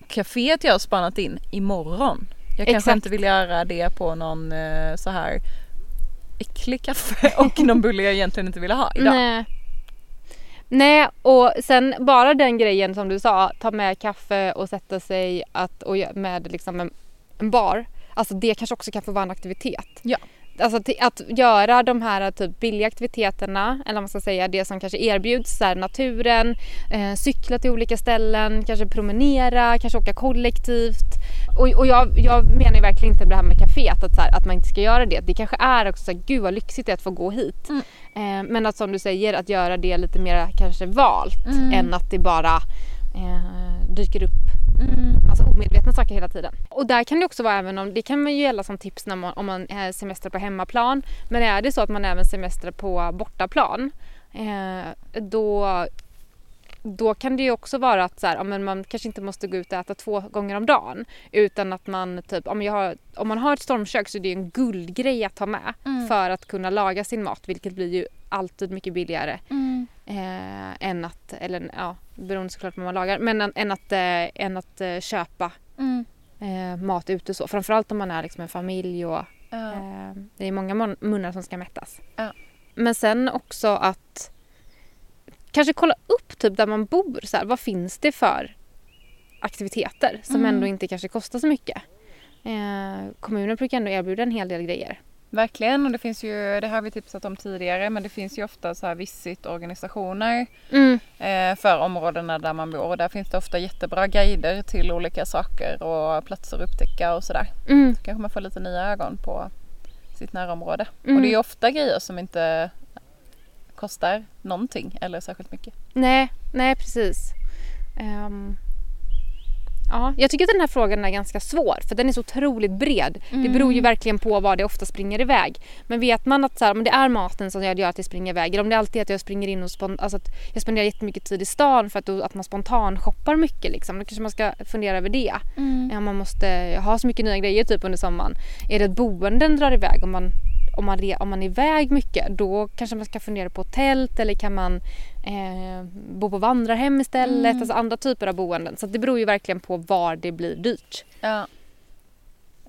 kaféet jag har spannat in imorgon. Jag kanske Exakt. inte vill göra det på någon eh, så här äcklig kaffe och någon bulle jag egentligen inte ville ha idag. nej. Nej, och sen bara den grejen som du sa, ta med kaffe och sätta sig att, och med liksom en, en bar. Alltså det kanske också kan få vara en aktivitet. Ja. Alltså att göra de här typ billiga aktiviteterna, eller vad man ska säga, det som kanske erbjuds, så här, naturen, eh, cykla till olika ställen, kanske promenera, kanske åka kollektivt. Och, och jag, jag menar verkligen inte det här med kaféet, att, så här, att man inte ska göra det. Det kanske är också så här, gud vad lyxigt det är att få gå hit. Mm. Eh, men att som du säger, att göra det lite mer kanske valt Mm. än att det bara eh, dyker upp Mm. massa omedvetna saker hela tiden. Och där kan det också vara även om, det kan man ju gälla som tips när man, om man är semester på hemmaplan. Men är det så att man även semestrar på bortaplan eh, då, då kan det ju också vara att så här, ja, men man kanske inte måste gå ut och äta två gånger om dagen. Utan att man typ, om, har, om man har ett stormkök så är det en guldgrej att ta med. Mm. För att kunna laga sin mat vilket blir ju alltid mycket billigare Mm. Eh, än att, eller ja, beroende såklart på vad man lagar, men än, än att, eh, än att eh, köpa Mm. eh, mat ute så. Framförallt om man är liksom en familj och Ja. eh, det är många mun- munnar som ska mättas. Ja. Men sen också att kanske kolla upp typ där man bor. Så här, vad finns det för aktiviteter som Mm. ändå inte kanske kostar så mycket? Kommunen brukar ändå erbjuda en hel del grejer. Verkligen och det finns ju, det har vi tipsat om tidigare, men det finns ju ofta så här visitorganisationer Mm. eh, för områdena där man bor. Och där finns det ofta jättebra guider till olika saker och platser att upptäcka och sådär. Mm. Så kanske man får lite nya ögon på sitt närområde. Mm. Och det är ju ofta grejer som inte kostar någonting eller särskilt mycket. Nej, nej precis. Ehm, ja, jag tycker att den här frågan är ganska svår för den är så otroligt bred. Det beror ju verkligen på vad det ofta springer iväg. Men vet man att så här, om det är maten som gör att det springer iväg eller om det alltid är att jag springer in och spon- alltså att jag spenderar jättemycket tid i stan för att, då, att man spontan shoppar mycket liksom. Då kanske man ska fundera över det. Ja, man måste ha så mycket nya grejer typ under sommaren. Är det att boenden drar iväg om man, om man, om man är iväg mycket då kanske man ska fundera på tält eller kan man eh, bo på vandrarhem istället. Alltså andra typer av boenden. Så det beror ju verkligen på var det blir dyrt. Ja.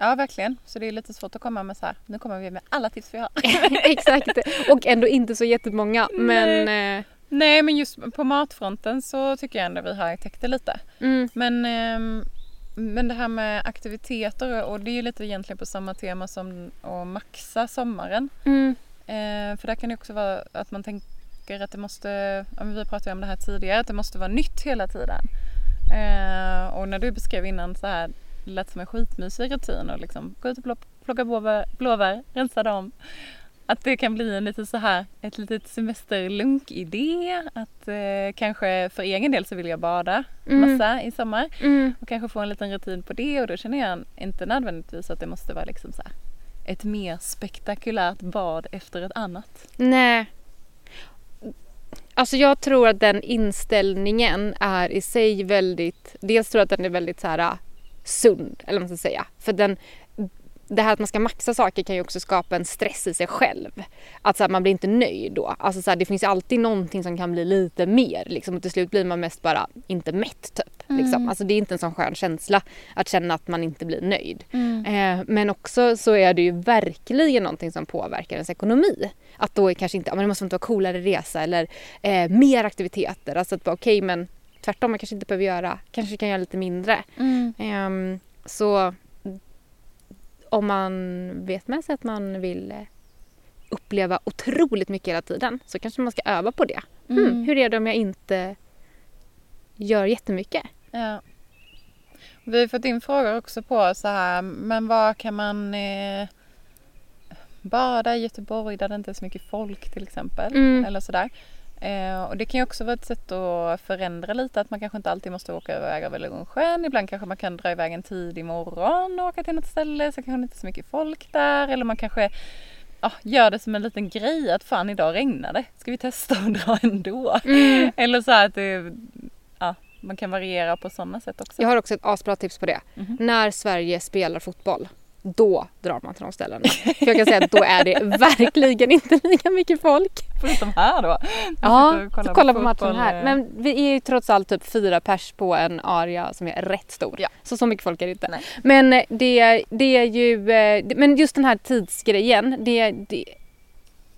Ja, verkligen. Så det är lite svårt att komma med så här. Nu kommer vi med alla tips vi har. Exakt. Och ändå inte så jättemånga. Men eh, Nej, men just på matfronten så tycker jag ändå vi har täckt det lite. mm, Men, ehm, men det här med aktiviteter och det är ju lite egentligen på samma tema som att maxa sommaren. mm, Eh, för där kan det också vara att man tänker att det måste, ja, vi pratade om det här tidigare, att det måste vara nytt hela tiden. Eh, och när du beskrev innan så här, det lät som en skitmysig rutin och liksom gå ut och plock- plocka blåbär, blåbär rensa dem. Att det kan bli en lite så här, ett litet semesterlunk-idé. Att eh, kanske för egen del så vill jag bada Mm. massa i sommar. mm. Och kanske få en liten rutin på det och då känner jag inte nödvändigtvis att det måste vara liksom så här ett mer spektakulärt bad efter ett annat. Nej. Alltså jag tror att den inställningen är i sig väldigt, dels tror jag att den är väldigt så här äh, sund, eller vad man ska säga. För den, det här att man ska maxa saker kan ju också skapa en stress i sig själv. Att så här, man blir inte nöjd då. Alltså så här, det finns ju alltid någonting som kan bli lite mer liksom, och till slut blir man mest bara inte mätt typ. Liksom. Alltså det är inte en sån skön känsla att känna att man inte blir nöjd. Eh, men också så är det ju verkligen någonting som påverkar ens ekonomi. Att då är kanske inte, ja, men det måste inte vara coolare resa eller eh, mer aktiviteter. Alltså att bara okej men tvärtom, man kanske inte behöver göra, kanske kan göra lite mindre. Ehm, så om man vet med sig att man vill eh, uppleva otroligt mycket hela tiden så kanske man ska öva på det. Hmm, hur är det om jag inte gör jättemycket? Ja. Vi har fått in frågor också på så här, men var kan man eh, bada i Göteborg där det inte är så mycket folk till exempel? Mm. Eller sådär. Eh, och det kan ju också vara ett sätt att förändra lite, att man kanske inte alltid måste åka iväg över Lugnsjön. Ibland kanske man kan dra iväg en tidig morgon och åka till något ställe så kanske det inte är så mycket folk där. Eller man kanske ja, gör det som en liten grej att fan idag regnar det. Ska vi testa att dra ändå? Mm. Eller så att det, ja, man kan variera på sådana sätt också. Jag har också ett asbra tips på det. Mhm. När Sverige spelar fotboll, då drar man till de ställena. För jag kan säga att då är det verkligen inte lika mycket folk. Förutom här då. Ja, så kolla på, fotboll, matchen här. eh, Men vi är ju trots allt typ fyra pers på en area som är rätt stor. Ja. Så så mycket folk är det inte. Nej. Men eh, det, det är ju, eh, men just den här tidsgrejen, det, det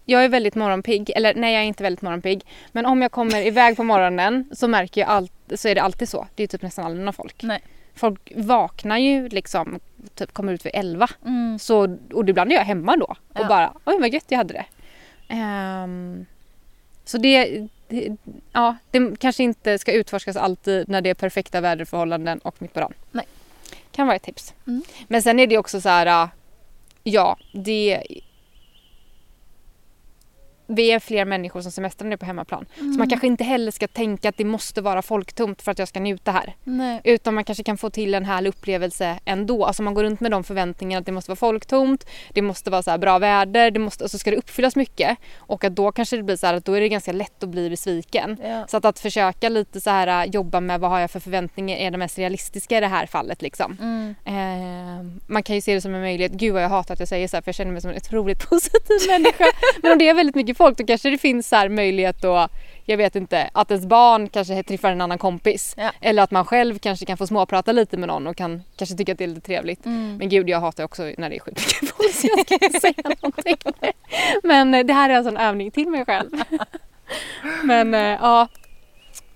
jag är väldigt morgonpigg, eller nej jag är inte väldigt morgonpigg. Men om jag kommer iväg på morgonen så märker jag allt, så är det alltid så. Det är typ nästan aldrig någon folk. Nej. Folk vaknar ju liksom, typ kommer ut vid elva. Mm. Så, och ibland är jag hemma då och Ja. bara oj vad gött jag hade det. Ehm, så det, det, ja, det kanske inte ska utforskas alltid när det är perfekta väderförhållanden och mitt på dagen. Nej. Kan vara ett tips. Mm. Men sen är det också så här, ja det vi är fler människor som semestrar nu på hemmaplan. Så Mm. man kanske inte heller ska tänka att det måste vara folktomt för att jag ska njuta här. Nej. Utan man kanske kan få till en härlig upplevelse ändå. Alltså man går runt med de förväntningarna att det måste vara folktomt, det måste vara så här bra väder, det måste, alltså ska det uppfyllas mycket. Och att då kanske det blir så här att då är det ganska lätt att bli besviken. Ja. Så att, att försöka lite så här jobba med vad har jag för förväntningar är det mest realistiska i det här fallet liksom. Mm. Eh, man kan ju se det som en möjlighet. Gud vad jag hatar att jag säger så här för jag känner mig som en otroligt positiv människa. Men det är väldigt mycket folk då kanske det finns så här möjlighet då jag vet inte, att ens barn kanske träffar en annan kompis. Ja. Eller att man själv kanske kan få småprata lite med någon och kan kanske tycka att det är lite trevligt. Mm. Men gud jag hatar också när det är skitmycket folk så jag ska inte säga någonting. Men eh, det här är alltså en övning till mig själv. Men eh, ja,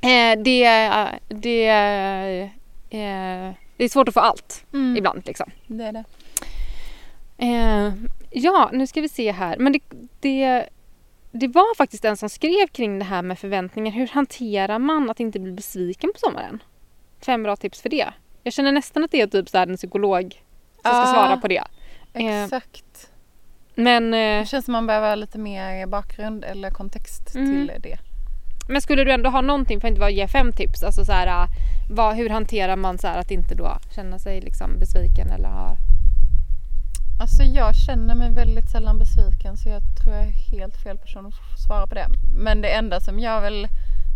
eh, det, det, det är svårt att få allt Mm. ibland liksom. Det är det. Ja, nu ska vi se här. Men det, det, det var faktiskt en som skrev kring det här med förväntningar. Hur hanterar man att inte bli besviken på sommaren? Fem bra tips för det. Jag känner nästan att det är typ så här en psykolog som ska Ja. svara på det. Eh, Exakt. Men, eh, Det känns som man behöver lite mer bakgrund eller kontext Mm. till det. men skulle du ändå ha någonting, för att inte bara ge fem tips, alltså så här, eh, vad, hur hanterar man så här att inte då känna sig liksom besviken eller ha... Alltså jag känner mig väldigt sällan besviken så jag tror jag är helt fel person att svara på det. Men det enda som jag vill,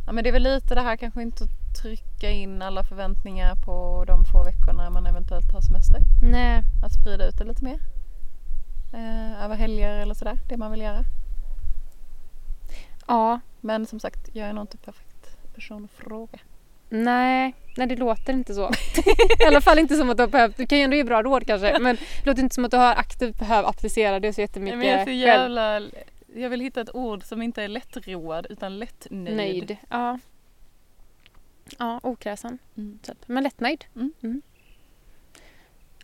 ja men det är väl lite det här kanske inte att trycka in alla förväntningar på de få veckorna man eventuellt har semester. Nej. Att sprida ut det lite mer. Eh, över helger eller sådär, det man vill göra. Ja. Men som sagt, jag är nog inte perfekt person att fråga. Nej, nej det låter inte så. I alla fall inte som att du har behövt, du kan ju ändå ge bra råd kanske, men det låter inte som att du har aktivt behövt applicera det så jättemycket Men jag är så själv. jävla... Jag vill hitta ett ord som inte är lättroad utan lättnöjd. Nöjd. Ja. Ja, okräsen. Mm. Typ. Men lättnöjd. Mm.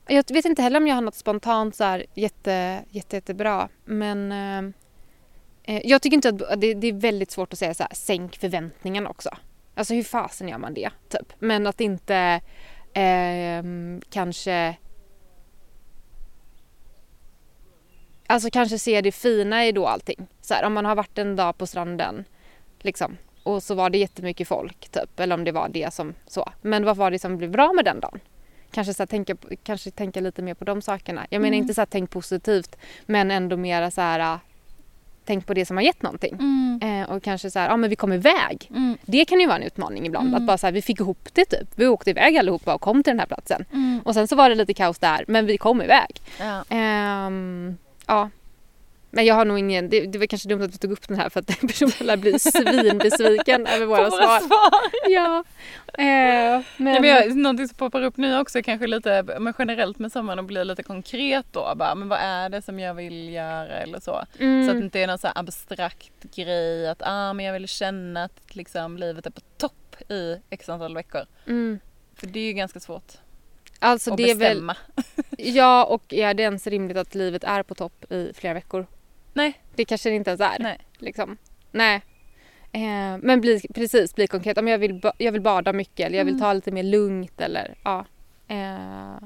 Jag vet inte heller om jag har något spontant så här jätte, jätte, jättebra. Men eh, eh, jag tycker inte att det, det är väldigt svårt att säga så här, sänk förväntningarna också. Alltså hur fasen gör man det? Typ. Men att inte ehm, kanske Alltså kanske se det fina i då allting. Så här, om man har varit en dag på stranden liksom, och så var det jättemycket folk typ. Eller om det var det som så. Men vad var det som blev bra med den dagen? Kanske, så här, tänka, kanske tänka lite mer på de sakerna. Jag menar Mm. inte så här, tänk positivt men ändå mera så här äh, tänk på det som har gett någonting. Mm. Eh, och kanske så här, ja men vi kom iväg. Mm. Det kan ju vara en utmaning ibland. Mm. Att bara så här, vi fick ihop det typ. Vi åkte iväg allihopa och kom till den här platsen. Mm. Och sen så var det lite kaos där men vi kom iväg. Ja. Ehm, ja. Men jag har nog ingen, det, det var kanske dumt att vi tog upp den här för att personen lär bli svinbesviken över våra På svar. Ja. Eh, men, Ja, men jag, någonting som poppar upp nu också kanske lite men generellt med sommaren och blir lite konkret då. Bara, men vad är det som jag vill göra eller så. mm, Så att det inte är någon så abstrakt grej att ah, men jag vill känna att liksom, livet är på topp i x antal veckor. mm. För det är ju ganska svårt Alltså att det är väl, bestämma. ja och är det ens rimligt att livet är på topp i flera veckor? Nej. Det kanske det inte ens är. Nej. Liksom. Nej. Eh, men bli, precis, bli konkret. Om jag vill, jag vill bada mycket eller jag vill Mm. ta lite mer lugnt eller ja. Eh,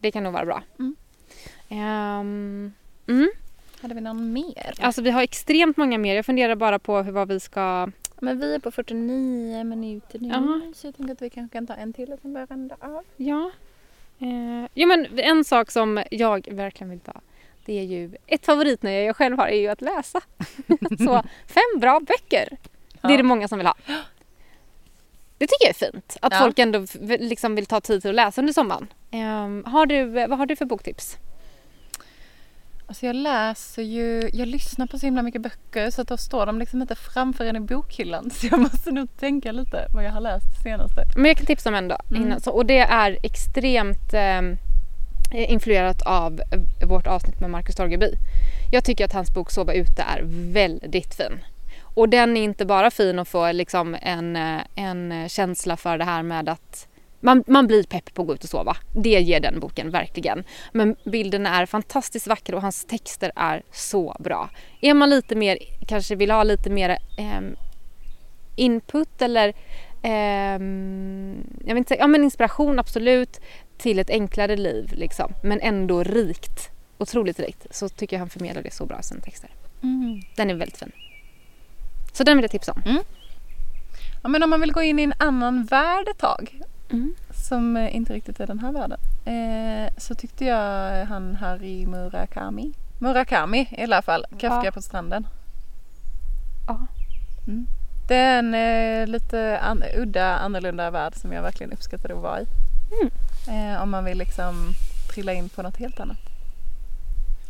det kan nog vara bra. Mm. Ehm, mm. Hade vi någon mer? Alltså vi har extremt många mer. Jag funderar bara på hur, vad vi ska... Men vi är på 49 minuter nu Ja. så jag tänker att vi kanske kan ta en till och sen börja runda av. Ja. Eh, jo men en sak som jag verkligen vill ta. Det är ju ett favoritnöje jag själv har är ju att läsa. så fem bra böcker. Det är det många som vill ha. Det tycker jag är fint. Att Ja. folk ändå liksom vill ta tid till att läsa under sommaren. Ehm, har du, vad har du för boktips? Alltså jag läser ju, jag lyssnar på så himla mycket böcker så att då står de liksom inte framför en i bokhyllan. Så jag måste nog tänka lite vad jag har läst senaste. Men jag kan tipsa om en då. Mm. Så, och det är extremt eh, Eh, influerat av eh, vårt avsnitt med Marcus Torgeby. Jag tycker att hans bok Sova ute är väldigt fin. Och den är inte bara fin att få liksom en, eh, en känsla för det här med att man, man blir pepp på att gå ut och sova. Det ger den boken verkligen. Men bilderna är fantastiskt vackra och hans texter är så bra. Är man lite mer, kanske vill ha lite mer eh, input eller eh, jag vill inte säga, ja men inspiration absolut till ett enklare liv liksom. Men ändå rikt. Otroligt rikt. Så tycker jag han förmedlar det så bra i sina texter. Den är väldigt fin. Så den vill jag tipsa om. Ja men om man vill gå in i en annan värld ett tag Mm. som eh, inte riktigt är den här världen. Eh, så tyckte jag han Harry Murakami. Murakami i alla fall. Kafka Ja. på stranden. Ja. Mm. Det är en eh, lite an- udda, annorlunda värld som jag verkligen uppskattade att vara i. Mm. Eh, om man vill liksom trilla in på något helt annat.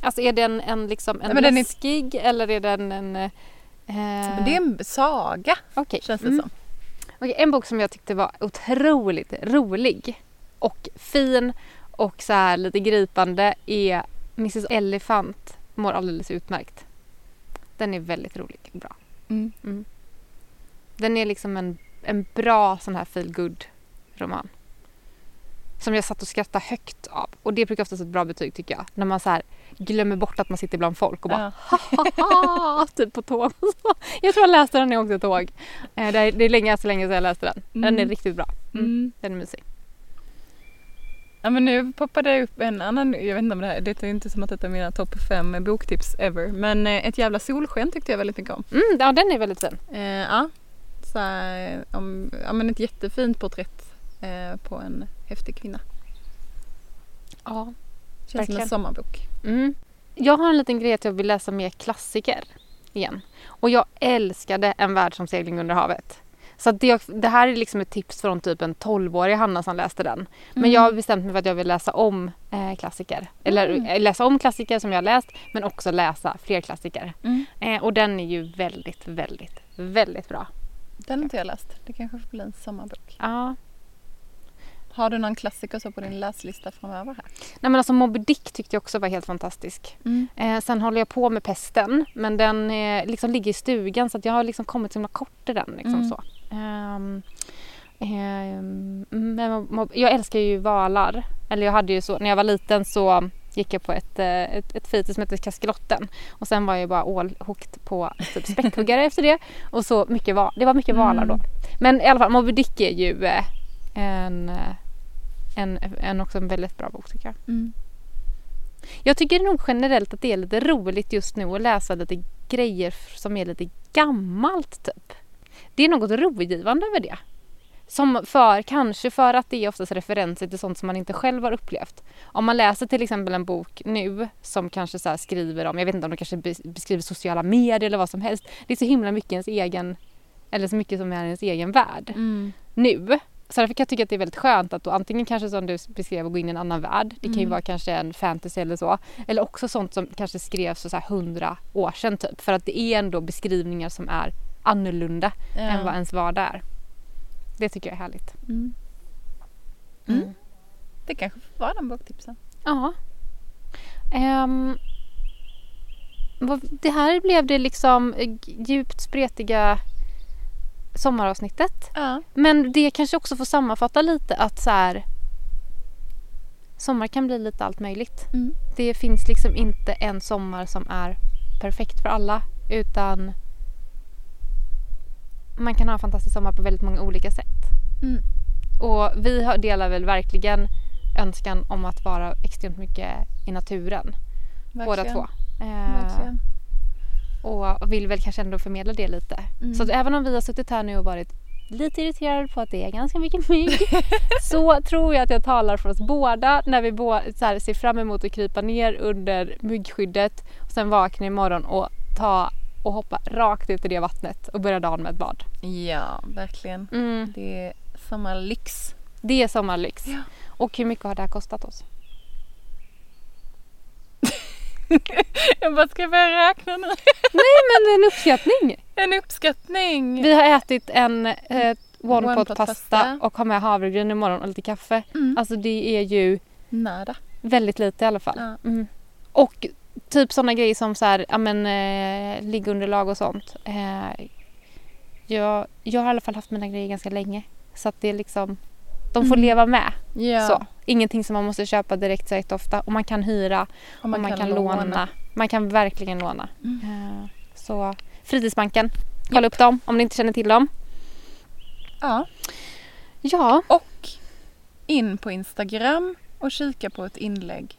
Alltså är den en, liksom en Nej, den är- läskig eller är den en... Eh, det är en saga okej. känns det Mm. som. Okej, en bok som jag tyckte var otroligt rolig och fin och så här lite gripande är Mrs Elephant mår alldeles utmärkt. Den är väldigt rolig och bra. Mm. Den är liksom en, en bra sån här feel good roman. Som jag satt och skrattade högt av. Och det brukar oftast ett bra betyg tycker jag. När man så här glömmer bort att man sitter bland folk och bara Ja. typ på tåg. jag tror jag läste den när jag åkte tåg. Eh, Det är, det är länge, så länge sedan jag läste den. Den är Mm. riktigt bra. Mm. Mm. Den är mysig. Ja men nu poppade det upp en annan, jag vet inte om det här, det är inte som att detta är mina topp fem boktips ever. Men eh, Ett jävla solsken tyckte jag väldigt mycket om. Mm, ja, den är väldigt fin. Eh, ja, så om, ja men ett jättefint porträtt på en häftig kvinna. Ja. Känns som Verkligen. en sommarbok. Mm. Jag har en liten grej att jag vill läsa mer klassiker igen. Och jag älskade En värld som segling under havet. Så det, det här är liksom ett tips från typ en 12-årig Hanna som läste den. Men Mm. jag har bestämt mig för att jag vill läsa om eh, klassiker. Eller Mm. eh, läsa om klassiker som jag har läst men också läsa fler klassiker. Mm. Eh, och den är ju väldigt, väldigt, väldigt bra. Den har inte jag läst. Det kanske får bli en sommarbok. Ja. Har du någon klassiker så på din läslista framöver här? Nej men alltså Moby Dick tyckte jag också var helt fantastisk. Mm. Eh, sen håller jag på med Pesten men den eh, liksom ligger i stugan så jag har liksom kommit så himla kort i den. Liksom Mm. så. Ehm, men jag älskar ju valar. Eller jag hade ju så, när jag var liten så gick jag på ett, eh, ett, ett fritids som hette Kaskelotten. Och sen var jag bara ålhooked på typ späckhuggare efter det. Och så mycket det var mycket valar då. Mm. Men i alla fall Moby Dick är ju eh, en, eh, en, en också en väldigt bra bok tycker jag. Mm. Jag tycker nog generellt att det är lite roligt just nu att läsa lite grejer som är lite gammalt typ. Det är något rogivande över det. Som för, kanske för att det är oftast referenser till sånt som man inte själv har upplevt. Om man läser till exempel en bok nu som kanske så skriver om, jag vet inte om de kanske bes- beskriver sociala medier eller vad som helst. Det är så himla mycket ens egen, eller så mycket som är ens egen värld Mm. nu. Så därför kan jag tycka att det är väldigt skönt att då antingen kanske som du beskrev att gå in i en annan värld. Det kan ju Mm. vara kanske en fantasy eller så. Eller också sånt som kanske skrevs för så hundra år sedan typ. För att det är ändå beskrivningar som är annorlunda än vad ens vardag är. Det tycker jag är härligt. Mm. Mm. Det kanske får vara den boktipsen. Ja. Vad- det här blev det liksom djupt spretiga sommaravsnittet. Ja. Men det kanske också får sammanfatta lite att så här, sommar kan bli lite allt möjligt. Mm. Det finns liksom inte en sommar som är perfekt för alla utan man kan ha en fantastisk sommar på väldigt många olika sätt. Mm. Och vi delar väl verkligen önskan om att vara extremt mycket i naturen. Båda Verkligen. två. Eh, Verkligen. Och vill väl kanske ändå förmedla det lite. Mm. Så även om vi har suttit här nu och varit lite irriterad på att det är ganska mycket mygg så tror jag att jag talar för oss båda när vi bå- så ser fram emot att krypa ner under myggskyddet och sen vakna imorgon och ta och hoppa rakt ut i det vattnet och börja dagen med ett bad. Ja, verkligen. Mm. Det är sommarlyx. Det är sommarlyx. Ja. Och hur mycket har det här kostat oss? Jag bara, ska jag börja räkna nu? Nej men en uppskattning! En uppskattning! Vi har ätit en eh, one, pot pot pasta, pasta. och har med havregryn imorgon och lite kaffe. Mm. Alltså det är ju Nada. väldigt lite i alla fall. Ja. Mm. Och typ sådana grejer som så här, ja men eh, liggunderlag och sånt. Eh, jag, jag har i alla fall haft mina grejer ganska länge. Så att det är liksom, de får Mm. leva med. Ja, Så. Ingenting som man måste köpa direkt så ofta. Och man kan hyra och man, och man kan, kan, låna. låna. Man kan verkligen låna. Mm. Eh, så Fritidsbanken, kolla upp dem om ni inte känner till dem. Ja. Ja, Och in på Instagram och kika på ett inlägg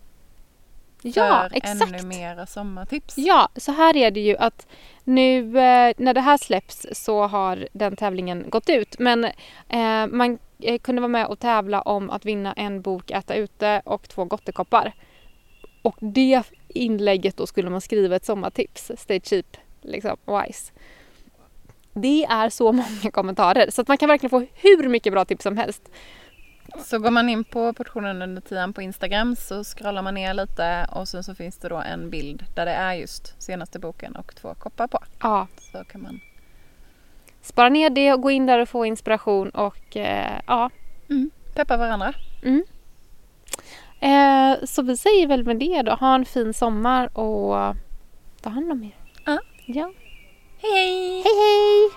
ja för exakt. ännu mera sommartips. Ja, så här är det ju att nu eh, när det här släpps så har den tävlingen gått ut. Men eh, man kunde vara med och tävla om att vinna en bok Äta ute och två gottekoppar. Och det inlägget då skulle man skriva ett sommartips, Stay Cheap, liksom, wise. Det är så många kommentarer så att man kan verkligen få hur mycket bra tips som helst. Så går man in på portionen under tian på Instagram så scrollar man ner lite och sen så finns det då en bild där det är just senaste boken och två koppar på. Ja, Så kan man spara ner det och gå in där och få inspiration och eh, ja, mm, peppa varandra. Mm. Eh, så vi säger väl med det då. Ha en fin sommar och ta hand om er. Ja. ja. Hej hej! Hej hej!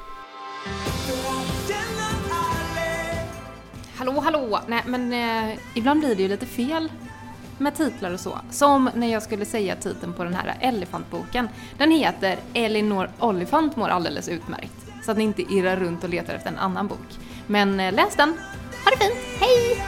Hallå hallå! Nej men eh, ibland blir det ju lite fel med titlar och så. Som när jag skulle säga titeln på den här elefantboken. Den heter Elinor Olifant mår alldeles utmärkt så att ni inte irrar runt och letar efter en annan bok. Men eh, läs den! Ha det fint, hej!